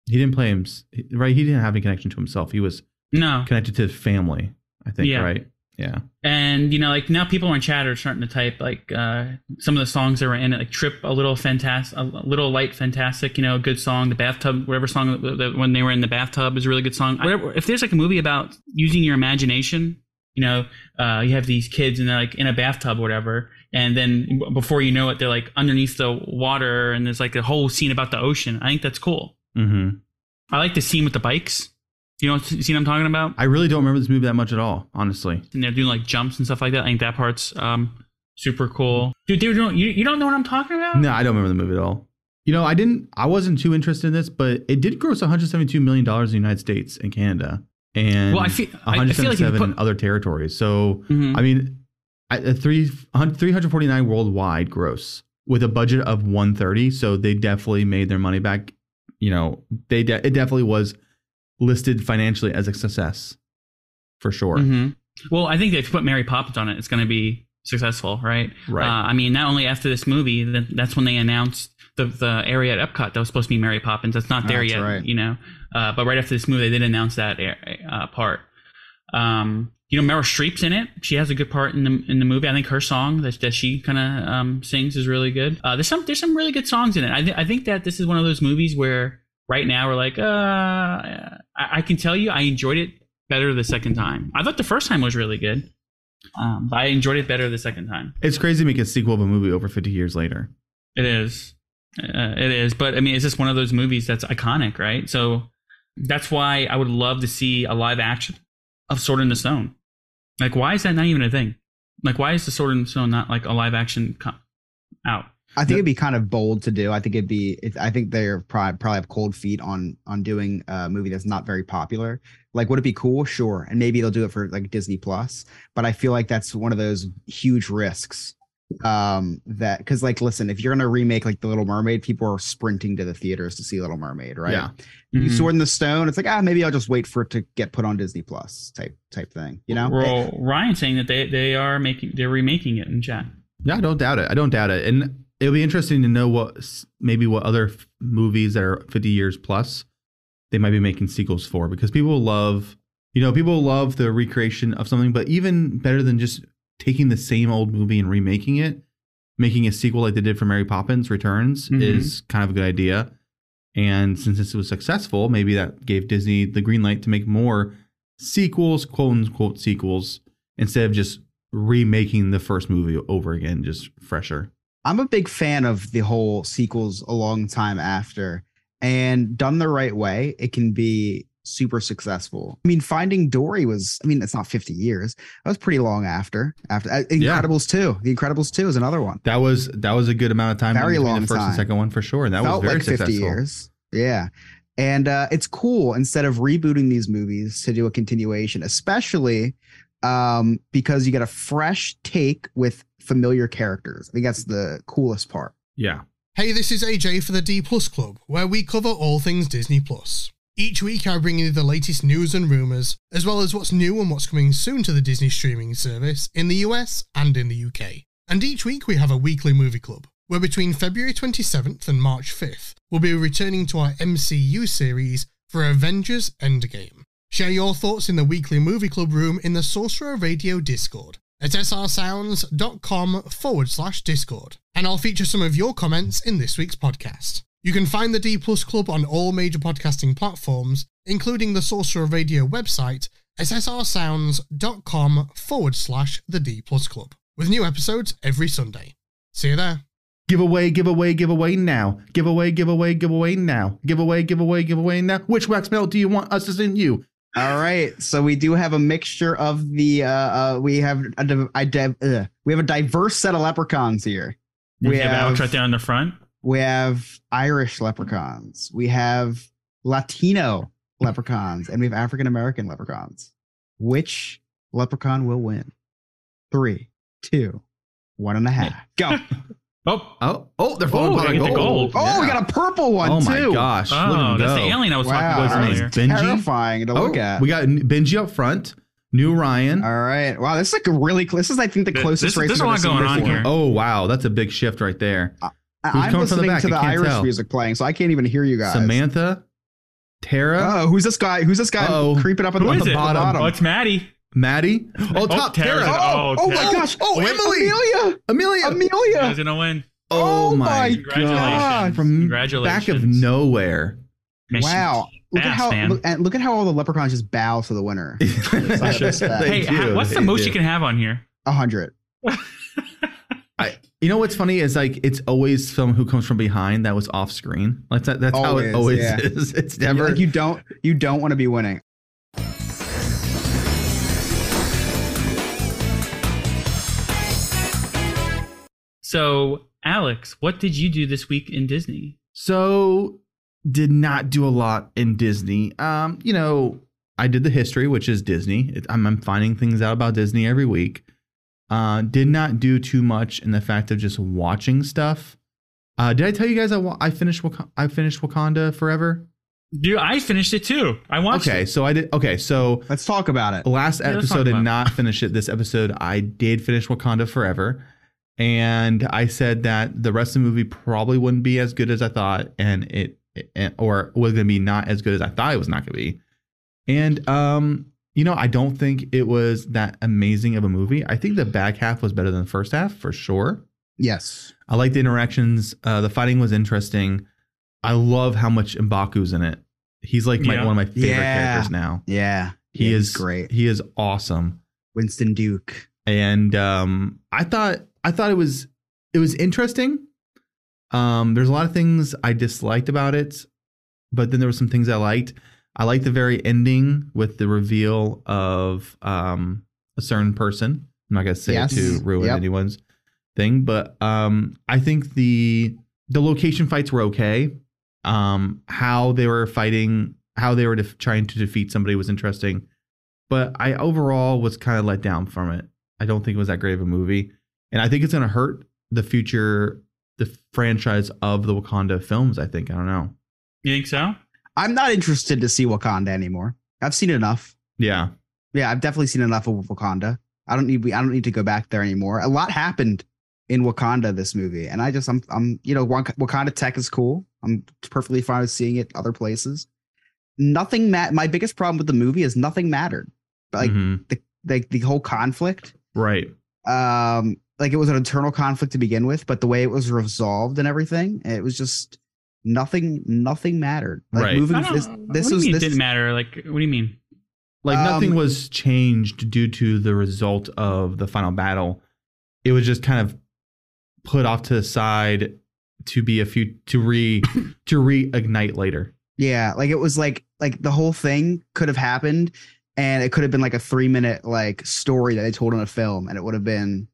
he didn't play him right. He didn't have any connection to himself. He was No, connected to his family. I think. Yeah. Right. Yeah. and you know, like now people in chat are starting to type like uh, some of the songs that were in it, like "Trip," a little fantastic, a little light, fantastic. You know, a good song. The bathtub, whatever song that, that when they were in the bathtub is a really good song. Whatever. If there's like a movie about using your imagination, you know, uh, you have these kids and they're like in a bathtub or whatever, and then before you know it, they're like underneath the water, and there's like a whole scene about the ocean. I think that's cool. Mm-hmm. I like the scene with the bikes. You know, what scene I'm talking about? I really don't remember this movie that much at all. Honestly. and they're doing like jumps and stuff like that. I think that part's um super cool. Dude, they were doing, you, you don't know what I'm talking about? No, I don't remember the movie at all. You know, I didn't. I wasn't too interested in this, but it did gross 172 million dollars in the United States and Canada, and Well, I feel I, I feel like 177 put, in other territories. So, Mhm. I mean, I- a three 349 worldwide gross with a budget of 130. So they definitely made their money back. You know, they de- it definitely was listed financially as a success for sure. Mhm. Well, I think if you put Mary Poppins on it, it's going to be successful, right? Right. Uh, I mean, not only after this movie, that, that's when they announced the the area at Epcot that was supposed to be Mary Poppins. That's not there That's yet, right. you know. Uh, but right after this movie, they did announce that uh, part. Um, you know, Meryl Streep's in it. She has a good part in the in the movie. I think her song that, that she kind of um, sings is really good. Uh, there's some there's some really good songs in it. I th- I think that this is one of those movies where right now we're like, uh, I, I can tell you, I enjoyed it better the second time. I thought the first time was really good. Um, but I enjoyed it better the second time. It's crazy to make a sequel of a movie over 50 years later. It is. Uh, it is. But I mean, it's just one of those movies that's iconic, right? So that's why I would love to see a live action of Sword in the Stone. Like, why is that not even a thing? Like, why is the Sword in the Stone not like a live action co- out? I think it'd be kind of bold to do. I think it'd be. It, I think they're probably probably have cold feet on on doing a movie that's not very popular. Like, would it be cool? Sure, and maybe they'll do it for like Disney Plus. But I feel like that's one of those huge risks. Um, that because like, listen, if you're gonna remake like The Little Mermaid, people are sprinting to the theaters to see Little Mermaid, right? Yeah. You Mhm. Sword in the Stone. It's like ah, maybe I'll just wait for it to get put on Disney Plus type type thing. You know? Well, Ryan's saying that they they are making they're remaking it in chat. Yeah, I don't doubt it. I don't doubt it. And it'll be interesting to know what maybe what other f- movies that are 50 years plus they might be making sequels for because people love, you know, people love the recreation of something, but even better than just taking the same old movie and remaking it, making a sequel like they did for Mary Poppins Returns Mhm. is kind of a good idea. And since this was successful, maybe that gave Disney the green light to make more sequels, quote unquote sequels, instead of just remaking the first movie over again, just fresher. I'm a big fan of the whole sequels a long time after, and done the right way, it can be super successful. I mean, Finding Dory was, I mean, it's not 50 years. That was pretty long after. After uh, Yeah. Incredibles 2. The Incredibles 2 is another one. That was that was a good amount of time Very long the first time. and second one for sure, and that Felt was very like 50 successful. years. Yeah. And uh, it's cool instead of rebooting these movies to do a continuation, especially um, because you get a fresh take with familiar characters. I think that's the coolest part. Yeah, Hey, this is AJ for the D Plus Club, where we cover all things Disney Plus. Each week, I bring you the latest news and rumours, as well as what's new and what's coming soon to the Disney streaming service in the US and in the UK. And each week, we have a weekly movie club, where between February 27th and March 5th, we'll be returning to our MCU series for Avengers Endgame. Share your thoughts in the weekly movie club room in the Sorcerer Radio Discord at srsounds.com forward slash Discord. And I'll feature some of your comments in this week's podcast. You can find the D Plus Club on all major podcasting platforms, including the Sorcerer Radio website at srsounds.com forward slash the D Plus Club, with new episodes every Sunday. See you there. giveaway, giveaway, giveaway now, giveaway, giveaway, giveaway now, giveaway, giveaway, giveaway now. Which wax melt do you want us to send you? All right, so we do have a mixture of the uh, uh we have a, div- I div- uh, we have a diverse set of leprechauns here. We, We have, have- Alex right there on the front. We have Irish leprechauns, we have Latino leprechauns, and we have African American leprechauns. Which leprechaun will win? Three, two, one and a half. Go. Oh, Oh, oh, they're falling Oh, upon they the gold. gold. Oh, we got a purple one Oh too. gosh! look at oh, him that's the alien I was talking about What's his earlier. Benji? Terrifying to Oh, look at. we got Benji up front. New Ryan. All right. Wow, this is like a really. cl- This is, I think, the closest this- race there's a I've lot ever seen going on before. here. Oh wow, that's a big shift right there. I- Who's I'm coming from the listening back? to the Irish tell. music playing, so I can't even hear you guys. Samantha, Tara, Oh, who's this guy? Who's this guy Uh-oh. creeping up at Who the, the it? bottom? Oh, it's Maddie. Maddie. Oh, oh top Tara's Tara. Oh, Oh, oh my gosh! Oh, Wait, Emily. Amelia, Amelia. Amelia. Who's gonna win? Oh, Oh my my god! Congratulations. From Congratulations. back of nowhere. Man, Wow! Look at how man. look, and look at how all the leprechauns just bow to the winner. Hey, do, ha- what's the most do. you can have on here? A hundred. I, you know what's funny is like it's always someone who comes from behind that was off screen. Like that, that's how it Always, always yeah. is. It's never. Like you don't you don't want to be winning. So, Alex, what did you do this week in Disney? So did not do a lot in Disney. Um, you know, I did the history, which is Disney. It, I'm, I'm finding things out about Disney every week. Uh, did not do too much in the fact of just watching stuff. Uh, did I tell you guys I, wa- I finished Wak- I finished Wakanda Forever? Dude, I finished it too. I watched Okay, it. so I did. Okay, so Let's talk about it. last Yeah, episode did not finish it. This episode I did finish Wakanda Forever, and I said that the rest of the movie probably wouldn't be as good as I thought, and it, it or was going to be not as good as I thought it was not going to be. And um, you know, I don't think it was that amazing of a movie. I think the back half was better than the first half for sure. Yes. I like the interactions. Uh, the fighting was interesting. I love how much Mbaku's in it. He's like my, Yeah. one of my favorite Yeah. characters now. Yeah. He Yeah, is he's great. He is awesome. Winston Duke. and um, I thought I thought it was it was interesting. Um, there's a lot of things I disliked about it, but then there were some things I liked. I like the very ending with the reveal of um, a certain person. I'm not gonna say Yes. it to ruin Yep. anyone's thing, but um, I think the the location fights were okay. Um, how they were fighting, how they were def- trying to defeat somebody was interesting, but I overall was kind of let down from it. I don't think it was that great of a movie, and I think it's going to hurt the future, the franchise of the Wakanda films. I think I don't know. You think so? I'm not interested to see Wakanda anymore. I've seen enough. Yeah, Yeah, I've definitely seen enough of Wakanda. I don't need I don't need to go back there anymore. A lot happened in Wakanda this movie, and I just I'm I'm you know Wakanda tech is cool. I'm perfectly fine with seeing it other places. Nothing mat. My biggest problem with the movie is nothing mattered. Like Mhm. the like the whole conflict. right. Um, like it was an internal conflict to begin with, but the way it was resolved and everything, it was just nothing. Nothing mattered. Like Right. moving this this do was this didn't matter? Like, what do you mean? Like nothing Um, was changed due to the result of the final battle. It was just kind of put off to the side to be a few to re to reignite later. Yeah, like it was like like the whole thing could have happened and it could have been like a 3 minute like story that they told in a film and it would have been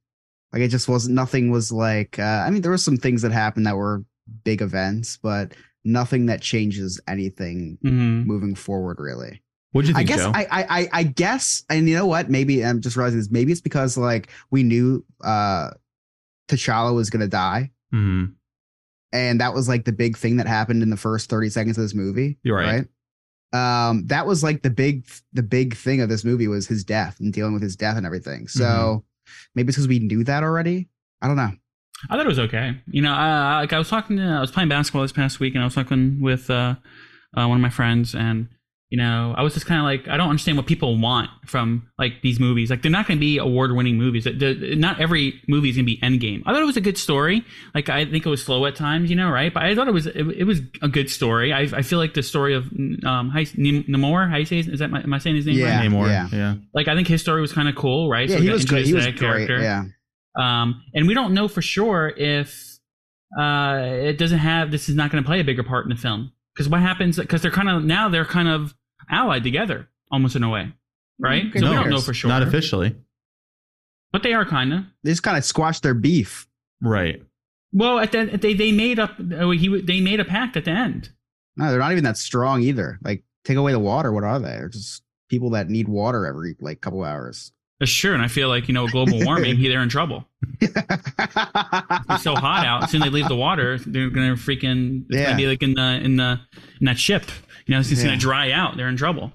like it just wasn't nothing was like uh, I mean there were some things that happened that were big events but nothing that changes anything Mm-hmm. moving forward really. What do you I think, guess Joe? I, I I I guess and you know what maybe I'm just realizing this maybe it's because like we knew uh T'Challa was going to die Mhm. and that was like the big thing that happened in the first 30 seconds of this movie You're right. right? um that was like the big the big thing of this movie was his death and dealing with his death and everything so Mm-hmm. maybe it's because we knew that already i don't know I thought it was okay. You know, uh, like I was talking to, I was playing basketball this past week, and I was talking with uh, uh, one of my friends, and you know, I was just kind of like, I don't understand what people want from like these movies. Like, they're not going to be award-winning movies. The- the- not every movie is going to be Endgame. I thought it was a good story. Like, I think it was slow at times, you know, right? But I thought it was it, it was a good story. I, I feel like the story of um, how Namor, how you say, his- is that my, am I saying his name Yeah. right? Namor. yeah. yeah. Like, I think his story was kind of cool, right? yeah we he got was good he was great yeah um, and we don't know for sure if uh, it doesn't have this is not going to play a bigger part in the film. Because what happens because they're kind of now they're kind of allied together almost in a way right? Okay, so we don't know for sure. Not officially. but they are kind of they just kind of squashed their beef. Right. well at the they they made up oh, he they made a pact at the end. No they're not even that strong either. Like take away the water what are they? They're just people that need water every like couple hours That's true, and I feel like you know global warming, they're in trouble. It's so hot out. As soon as they leave the water, they're gonna freaking. It's Yeah. gonna be like in the in the in that ship. You know, it's just Yeah. gonna dry out. They're in trouble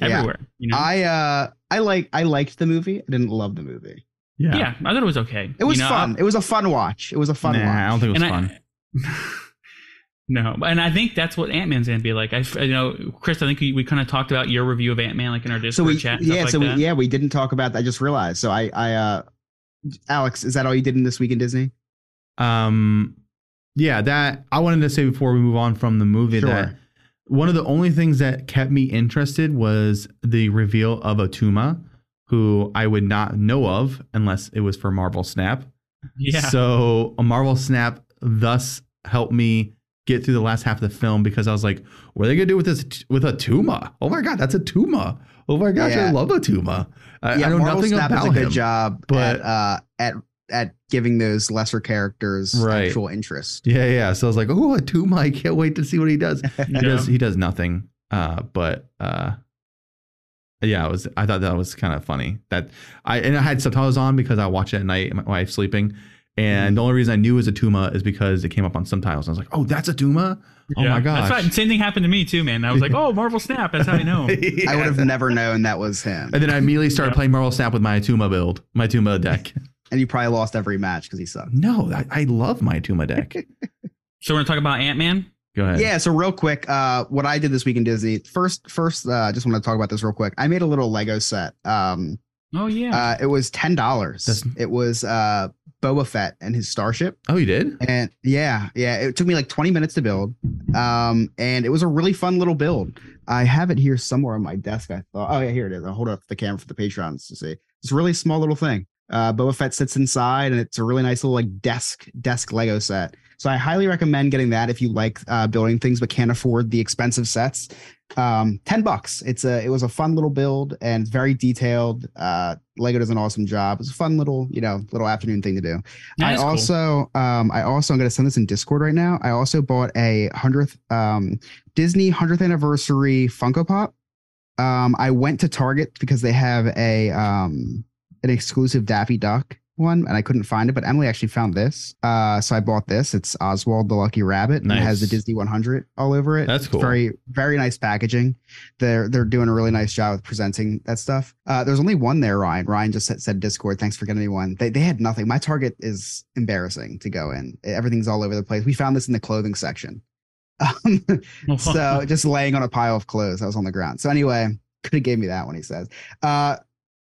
Yeah. everywhere. You know. I uh I like I liked the movie. I didn't love the movie. yeah. yeah I thought it was okay. It was You know, fun. It was a fun watch. It was a fun Nah, watch. I don't think it was and fun. I, no, and I think that's what Ant Man's gonna be like. I, you know, Chris, I think we, we kind of talked about your review of Ant Man, like in our so we chat. and yeah stuff so like we yeah we didn't talk about that. I just realized. So I I uh Alex, is that all you did in this week in Disney? Um, yeah, that I wanted to say before we move on from the movie Sure. that one of the only things that kept me interested was the reveal of Atuma, who I would not know of unless it was for Marvel Snap. Yeah. So a Marvel Snap thus helped me get through the last half of the film because I was like, what are they gonna do with this with Atuma? Oh my god, that's Atuma. Oh my gosh, I Yeah. love Atuma. I, yeah, I know Marvel nothing Snap about a good him. job but- at uh at at giving those lesser characters Right. actual interest. Yeah, yeah. So I was like, oh, Atuma, I can't wait to see what he does. he Yeah. does he does nothing uh but uh yeah it was i thought that was kind of funny that i and i had subtitles on because i watch it at night my wife's sleeping and Mm-hmm. the only reason i knew it was atuma is because it came up on subtitles i was like oh that's atuma oh Yeah. my That's right. Same thing happened to me too, man. I was like, oh, Marvel Snap. That's how I know. Yeah. I would have never known that was him. and then i immediately started playing marvel snap with my atuma build my atuma deck And you probably lost every match because he sucked. no I, I love my atuma deck So we're gonna talk about Ant Man. go ahead Yeah, so real quick, uh, what I did this week in Disney. First, first, uh, just want to talk about this real quick. I made a little Lego set. Um, Oh yeah. uh, it was ten dollars. It was uh, Boba Fett and his starship, oh you did and yeah, yeah, it took me like twenty minutes to build. Um, and it was a really fun little build. I have it here somewhere on my desk. I thought, oh yeah, here it is. I'll hold up the camera for the patrons to see. It's a really small little thing. Uh, Boba Fett sits inside, and it's a really nice little like desk desk Lego set. So I highly recommend getting that if you like uh, building things but can't afford the expensive sets. Um, ten bucks. It's a it was a fun little build and it's very detailed. Uh, Lego does an awesome job. It's a fun little you know little afternoon thing to do. That I is cool. also, um, I also, I'm going to send this in Discord right now. I also bought a hundredth, um, Disney hundredth anniversary Funko Pop. Um, I went to Target because they have a, um, an exclusive Daffy Duck one, and I couldn't find it. But Emily actually found this, uh, so I bought this. It's Oswald the Lucky Rabbit, and it has the Disney 100 all over it. That's It's cool. very, very nice packaging. They're they're doing a really nice job with presenting that stuff. Uh, there's only one there, Ryan. Ryan just said, said Discord. Thanks for getting me one. They they had nothing. My Target is embarrassing to go in. Everything's all over the place. We found this in the clothing section. Um, so just laying on a pile of clothes that was on the ground. So anyway, could have gave me that one. He says. Uh,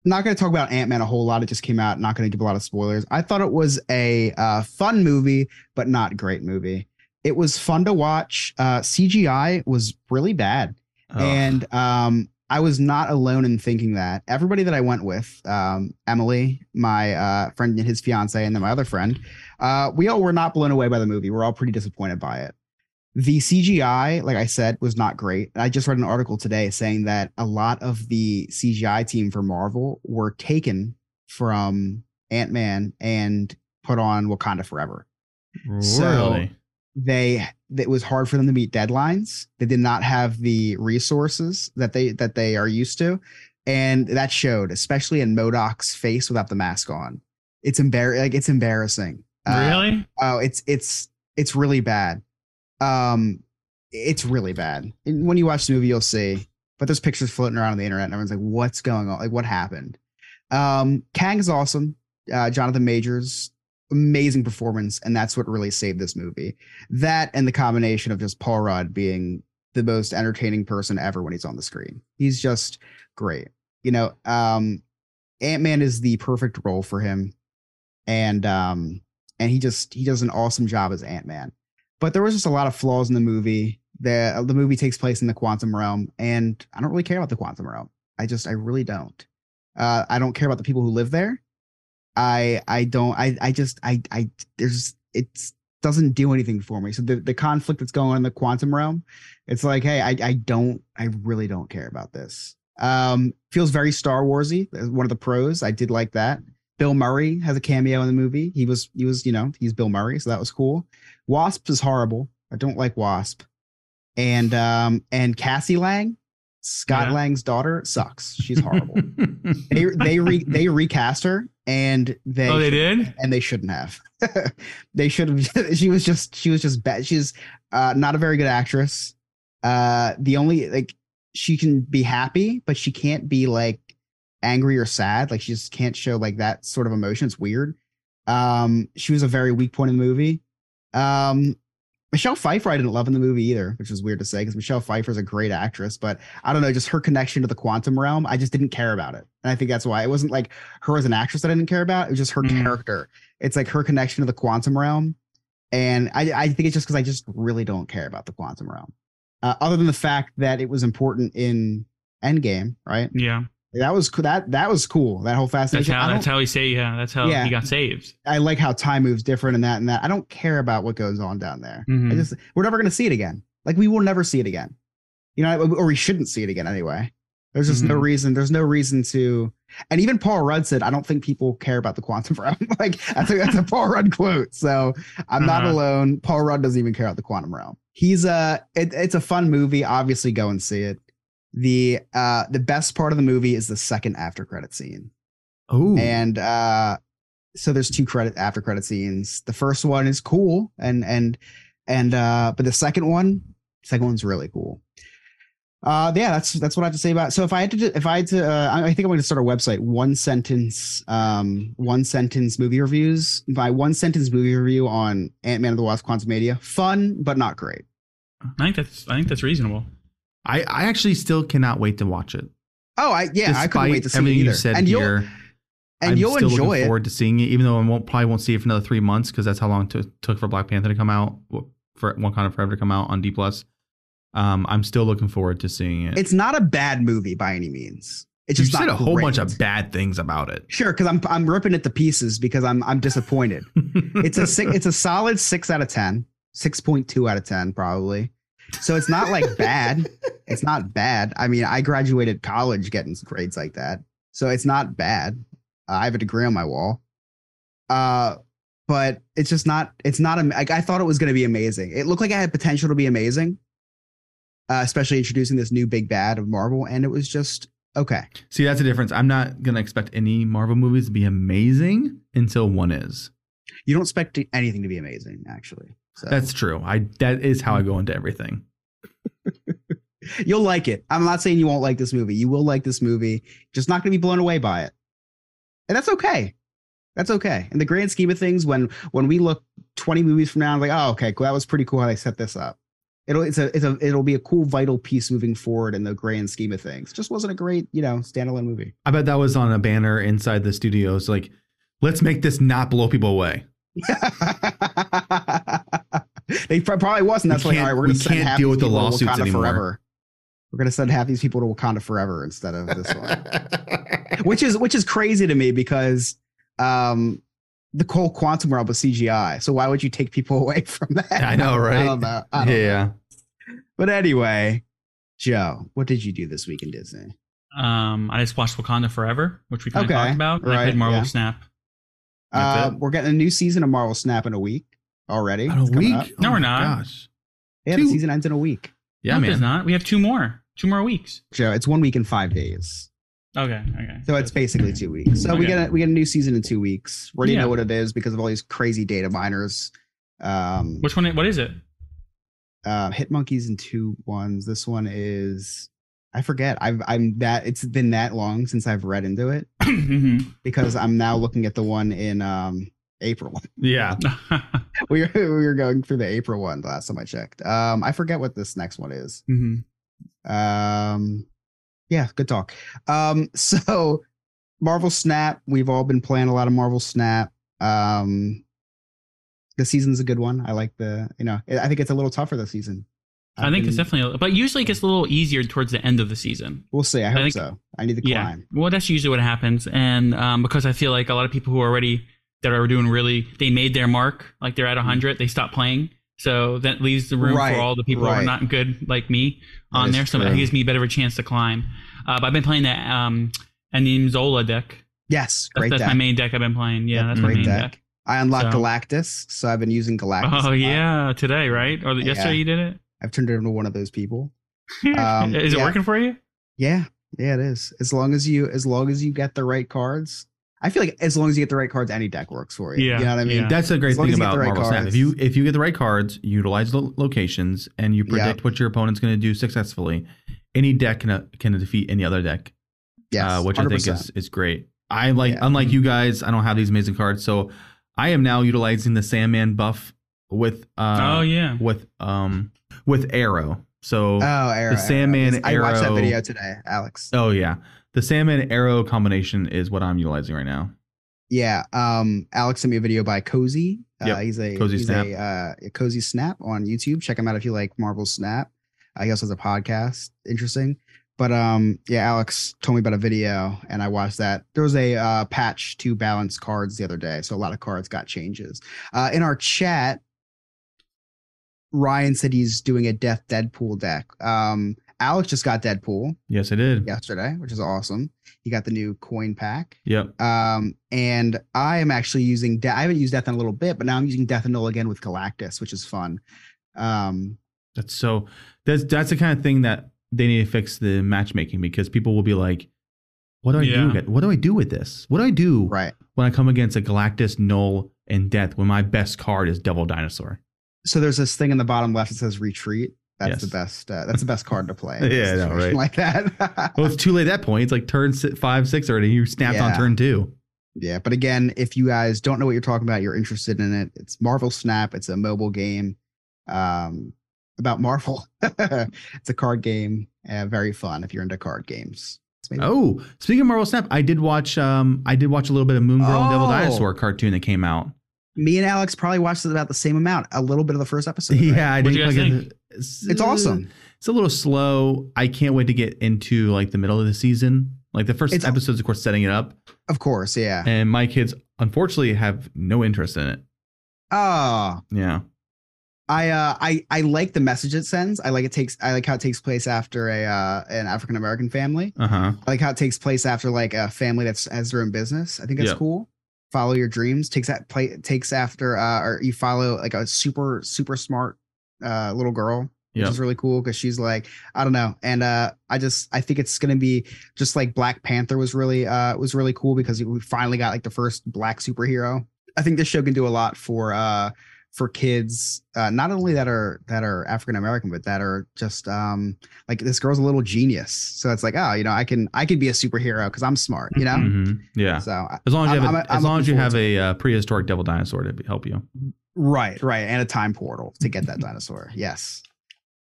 not going to talk about Ant Man a whole lot. It just came out. Not going to give a lot of spoilers. I thought it was a uh, fun movie, but not great movie. It was fun to watch. Uh, CGI was really bad, Oh. and um, I was not alone in thinking that. Everybody that I went with, um, Emily, my uh, friend and his fiance, and then my other friend, uh, we all were not blown away by the movie. We're all pretty disappointed by it. The CGI, like I said, was not great. I just read an article today saying that a lot of the CGI team for Marvel were taken from Ant Man and put on Wakanda Forever. so- really They it was hard for them to meet deadlines. They did not have the resources that they that they are used to, and that showed, especially in MODOK's face without the mask on. It's embar like it's embarrassing. Uh, really? Oh, it's it's it's really bad. Um, it's really bad. And when you watch the movie, you'll see. But there's pictures floating around on the internet, and everyone's like, "What's going on? Like, what happened?" Um, Kang is awesome. Uh, Jonathan Majors, amazing performance, and that's what really saved this movie. That and the combination of just Paul Rudd being the most entertaining person ever when he's on the screen. He's just great. You know, um, Ant Man is the perfect role for him, and um, and he just he does an awesome job as Ant Man. But there was just a lot of flaws in the movie. The the movie takes place in the quantum realm, and I don't really care about the quantum realm. I just I really don't. Uh, I don't care about the people who live there. I I don't I I just I I there's it doesn't do anything for me. So the the conflict that's going on in the quantum realm, it's like hey I I don't I really don't care about this. Um, feels very Star Warsy. One of the pros I did like that. Bill Murray has a cameo in the movie. He was he was you know he's Bill Murray, so that was cool. Wasp is horrible. I don't like Wasp. And um and Cassie Lang Scott Yeah. Lang's daughter sucks. She's horrible. they they re, they recast her and they oh, they did. and they shouldn't have. they should have. She was just she was just bad. She's uh, not a very good actress. Uh, the only like she can be happy, but she can't be like angry or sad. Like she just can't show like that sort of emotion. It's weird. Um, she was a very weak point in the movie. Um, Michelle Pfeiffer, I didn't love in the movie either, which is weird to say because Michelle Pfeiffer is a great actress, but I don't know, just her connection to the quantum realm, I just didn't care about it. And I think that's why it wasn't like her as an actress that I didn't care about. It was just her Mhm. character. It's like her connection to the quantum realm. And I, I think it's just because I just really don't care about the quantum realm. Uh, other than the fact that it was important in Endgame, right? Yeah, That was that that was cool. That whole that's fascination. how I, that's how he say. Yeah, that's how Yeah. he got saved. I like how time moves different and that and that. I don't care about what goes on down there. Mhm. I just we're never gonna see it again. Like we will never see it again. You know, or we shouldn't see it again anyway. There's just no Mhm. reason. There's no reason to. And even Paul Rudd said, "I don't think people care about the quantum realm." like I think that's a Paul Rudd quote. So I'm not Uh-huh. alone. Paul Rudd doesn't even care about the quantum realm. He's a. It, it's a fun movie. Obviously, go and see it. The uh the best part of the movie is the second after credit scene. Oh, and uh so there's two credit after credit scenes. The first one is cool and and and uh but the second one second one's really cool. Uh yeah that's that's what i have to say about it. so if i had to if i had to uh, i think i'm going to start a website one sentence um one sentence movie reviews By one sentence movie review on ant-man and the wasp media. Fun but not great. I think that's I think that's reasonable. I, I actually still cannot wait to watch it. oh i yeah i couldn't wait to see it either you said and you'll and I'm you'll still enjoy looking it forward to seeing it, even though I won't probably won't see it for another three months because that's how long it took- took for Black Panther to come out, for Wakanda Forever to come out on D plus. Um, I'm still looking forward to seeing it. it's not a bad movie by any means it's you just said a whole bunch of bad things about it. Sure, because I'm I'm ripping it to pieces because I'm I'm disappointed. It's a six, it's a solid six out of ten, six point two out of ten probably. So it's not like bad. It's not bad. I mean, I graduated college getting grades like that, so it's not bad. Uh, I have a degree on my wall. Uh, but it's just not. It's not. Like I thought it was going to be amazing. It looked like I had potential to be amazing, uh, especially introducing this new big bad of Marvel, and it was just okay. See, that's the difference. I'm not gonna expect any Marvel movies to be amazing until one is. You don't expect anything to be amazing, actually. So. That's true. I that is how I go into everything. You'll like it. I'm not saying you won't like this movie. You will like this movie. Just not going to be blown away by it. And that's okay. That's okay. In the grand scheme of things, when when we look 20 movies from now, I'm like, oh, okay, cool. That was pretty cool how they set this up. It'll it's a it's a it'll be a cool vital piece moving forward in the grand scheme of things. Just wasn't a great, you know, standalone movie. I bet that was on a banner inside the studios. Like, let's make this not blow people away. They probably wasn't. That's We like, all can't- right, we're gonna send can't half deal with the lawsuits Wakanda anymore. forever. We're gonna send half these people to Wakanda forever instead of this one. which is which is crazy to me because um the whole quantum realm was CGI. So why would you take people away from that? I know, right? I don't know. I don't know. yeah. But anyway, Joe, what did you do this week in Disney? Um, I just watched Wakanda Forever, which we kind of Okay, talked about. and I right, played Marvel yeah. Snap. That's Uh, we're getting a new season of Marvel Snap in a week already. On a week? up. No, Oh we're not. Gosh. Yeah, the season ends in a week. Yeah, no, It's man. not. We have two more. Two more weeks. Joe, it's one week in five days. Okay. Okay. So it's basically two weeks. So we get a we get a new season in two weeks. We already Yeah. know what it is because of all these crazy data miners. Um, Which one? What is it? uh, Hit Monkeys in two ones. This one is I forget. I've I'm that it's been that long since I've read into it Mhm. because I'm now looking at the one in um April. Yeah. we were, we were going through the April one the last time I checked. Um, I forget what this next one is. Mhm. Um, yeah, good talk. Um, so Marvel Snap, we've all been playing a lot of Marvel Snap. Um, the season's a good one. I like the, you know, I think it's a little tougher this season. I think it's definitely, a- but usually it gets a little easier towards the end of the season. We'll see. I hope think- so. I need to climb. Yeah. Well, that's usually what happens, and um, because I feel like a lot of people who are already that are doing really, they made their mark, like they're at hundred, they stop playing, so that leaves the room Right, for all the people who are not good like me on there. So true. it gives me a better of a chance to climb. Uh, but I've been playing that um, Arnim Zola deck. Yes, That's, that's my main deck I've been playing. Yeah, Yep, that's my main deck. deck. I unlocked So- Galactus, so I've been using Galactus. Oh yeah, today right or the, Yeah. yesterday you did it. I've turned it into one of those people. Um, Is it yeah. working for you? Yeah, yeah, it is. As long as you as long as you get the right cards. I feel like as long as you get the right cards, any deck works for you. Yeah, You know what I mean? yeah. That's the great As thing as you get about the right Marvel Snap. If you if you get the right cards, utilize the locations, and you Yeah. predict what your opponent's going to do successfully, any deck can uh, can defeat any other deck. Yes, uh, which I think is is great. I like Yeah. unlike you guys, I don't have these amazing cards, so I am now utilizing the Sandman buff with uh oh yeah. with um with Aero. So Oh, Aero. the Sandman Aero. I watched that video today, Alex. oh yeah, the Sandman Aero combination is what I'm utilizing right now. Yeah. Um, Alex sent me a video by Cozy. Uh, Yep, he's a Cozy he's Snap. a uh, a Cozy Snap on YouTube. Check him out if you like Marvel Snap. Uh, he also has a podcast. Interesting. But um, yeah, Alex told me about a video, and I watched that. There was a uh, patch to balance cards the other day, so a lot of cards got changes. Uh, in our chat, Ryan said he's doing a Death Deadpool deck. Um, Alex just got Deadpool Yes, I did. yesterday, which is awesome. He got the new coin pack. Yep. Um, and I am actually using De- I haven't used Death in a little bit, but now I'm using Death and Knull again with Galactus, which is fun. Um, That's so that's that's the kind of thing that they need to fix the matchmaking because people will be like, "What do I Yeah. do? with- What do I do with this? What do I do right. when I come against a Galactus, Knull, and Death when my best card is Devil Dinosaur?" So there's this thing in the bottom left that says retreat. That's Yes. the best. Uh, that's the best card to play. in a Yeah, right? Like that. Well, it's too late at that point. It's like turn five, six already. You snapped on turn two. yeah, but again, if you guys don't know what you're talking about, you're interested in it. It's Marvel Snap. It's a mobile game um, about Marvel. it's a card game. Uh, very fun if you're into card games. Maybe- Oh, speaking of Marvel Snap, I did watch. Um, I did watch a little bit of Moon Girl and Devil Oh. Dinosaur cartoon that came out. Me and Alex probably watched it about the same amount. A little bit of the first episode. right? Yeah, I What'd did. you guys like think? It's, It's awesome. It's a little slow. I can't wait to get into like the middle of the season. Like the first It's- episodes, of course, setting it up, Of course, yeah. and my kids unfortunately have no interest in it. Oh, Yeah, I uh I I like the message it sends. I like it takes I like how it takes place after a uh an African American family. uh huh. I like how it takes place after like a family that's has their own business. I think that's Yep. cool. Follow your dreams. Takes that play takes after uh or you follow like a super super smart uh little girl, which is really cool because she's like I don't know. And uh I just I think it's gonna be just like Black Panther was really uh was really cool because we finally got like the first black superhero. I think this show can do a lot for uh for kids uh not only that are that are African American but that are just um like this girl's a little genius. So it's like, oh, you know, I can I can be a superhero because I'm smart, you know? hmm Yeah. So As long as you I'm- have, a, as I'm long as you have a uh, prehistoric devil dinosaur to help you. right, right, and a time portal to get that dinosaur. Yes.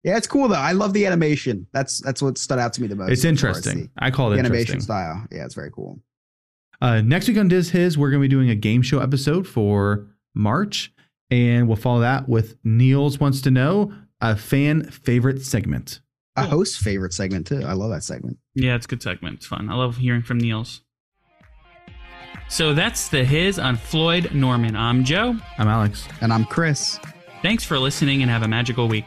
Yeah, it's cool though. I love the animation. That's that's what stood out to me the most. It's interesting. I call it the animation style. Yeah, it's very cool. Uh, next week on Diz Hiz, we're going to be doing a game show episode for March, and we'll follow that with Niels wants to know a fan favorite segment. A host favorite segment too. I love that segment. Yeah, it's a good segment. It's fun. I love hearing from Niels. So that's the Hiz on Floyd Norman. I'm Joe. I'm Alex. And I'm Chris. Thanks for listening and have a magical week.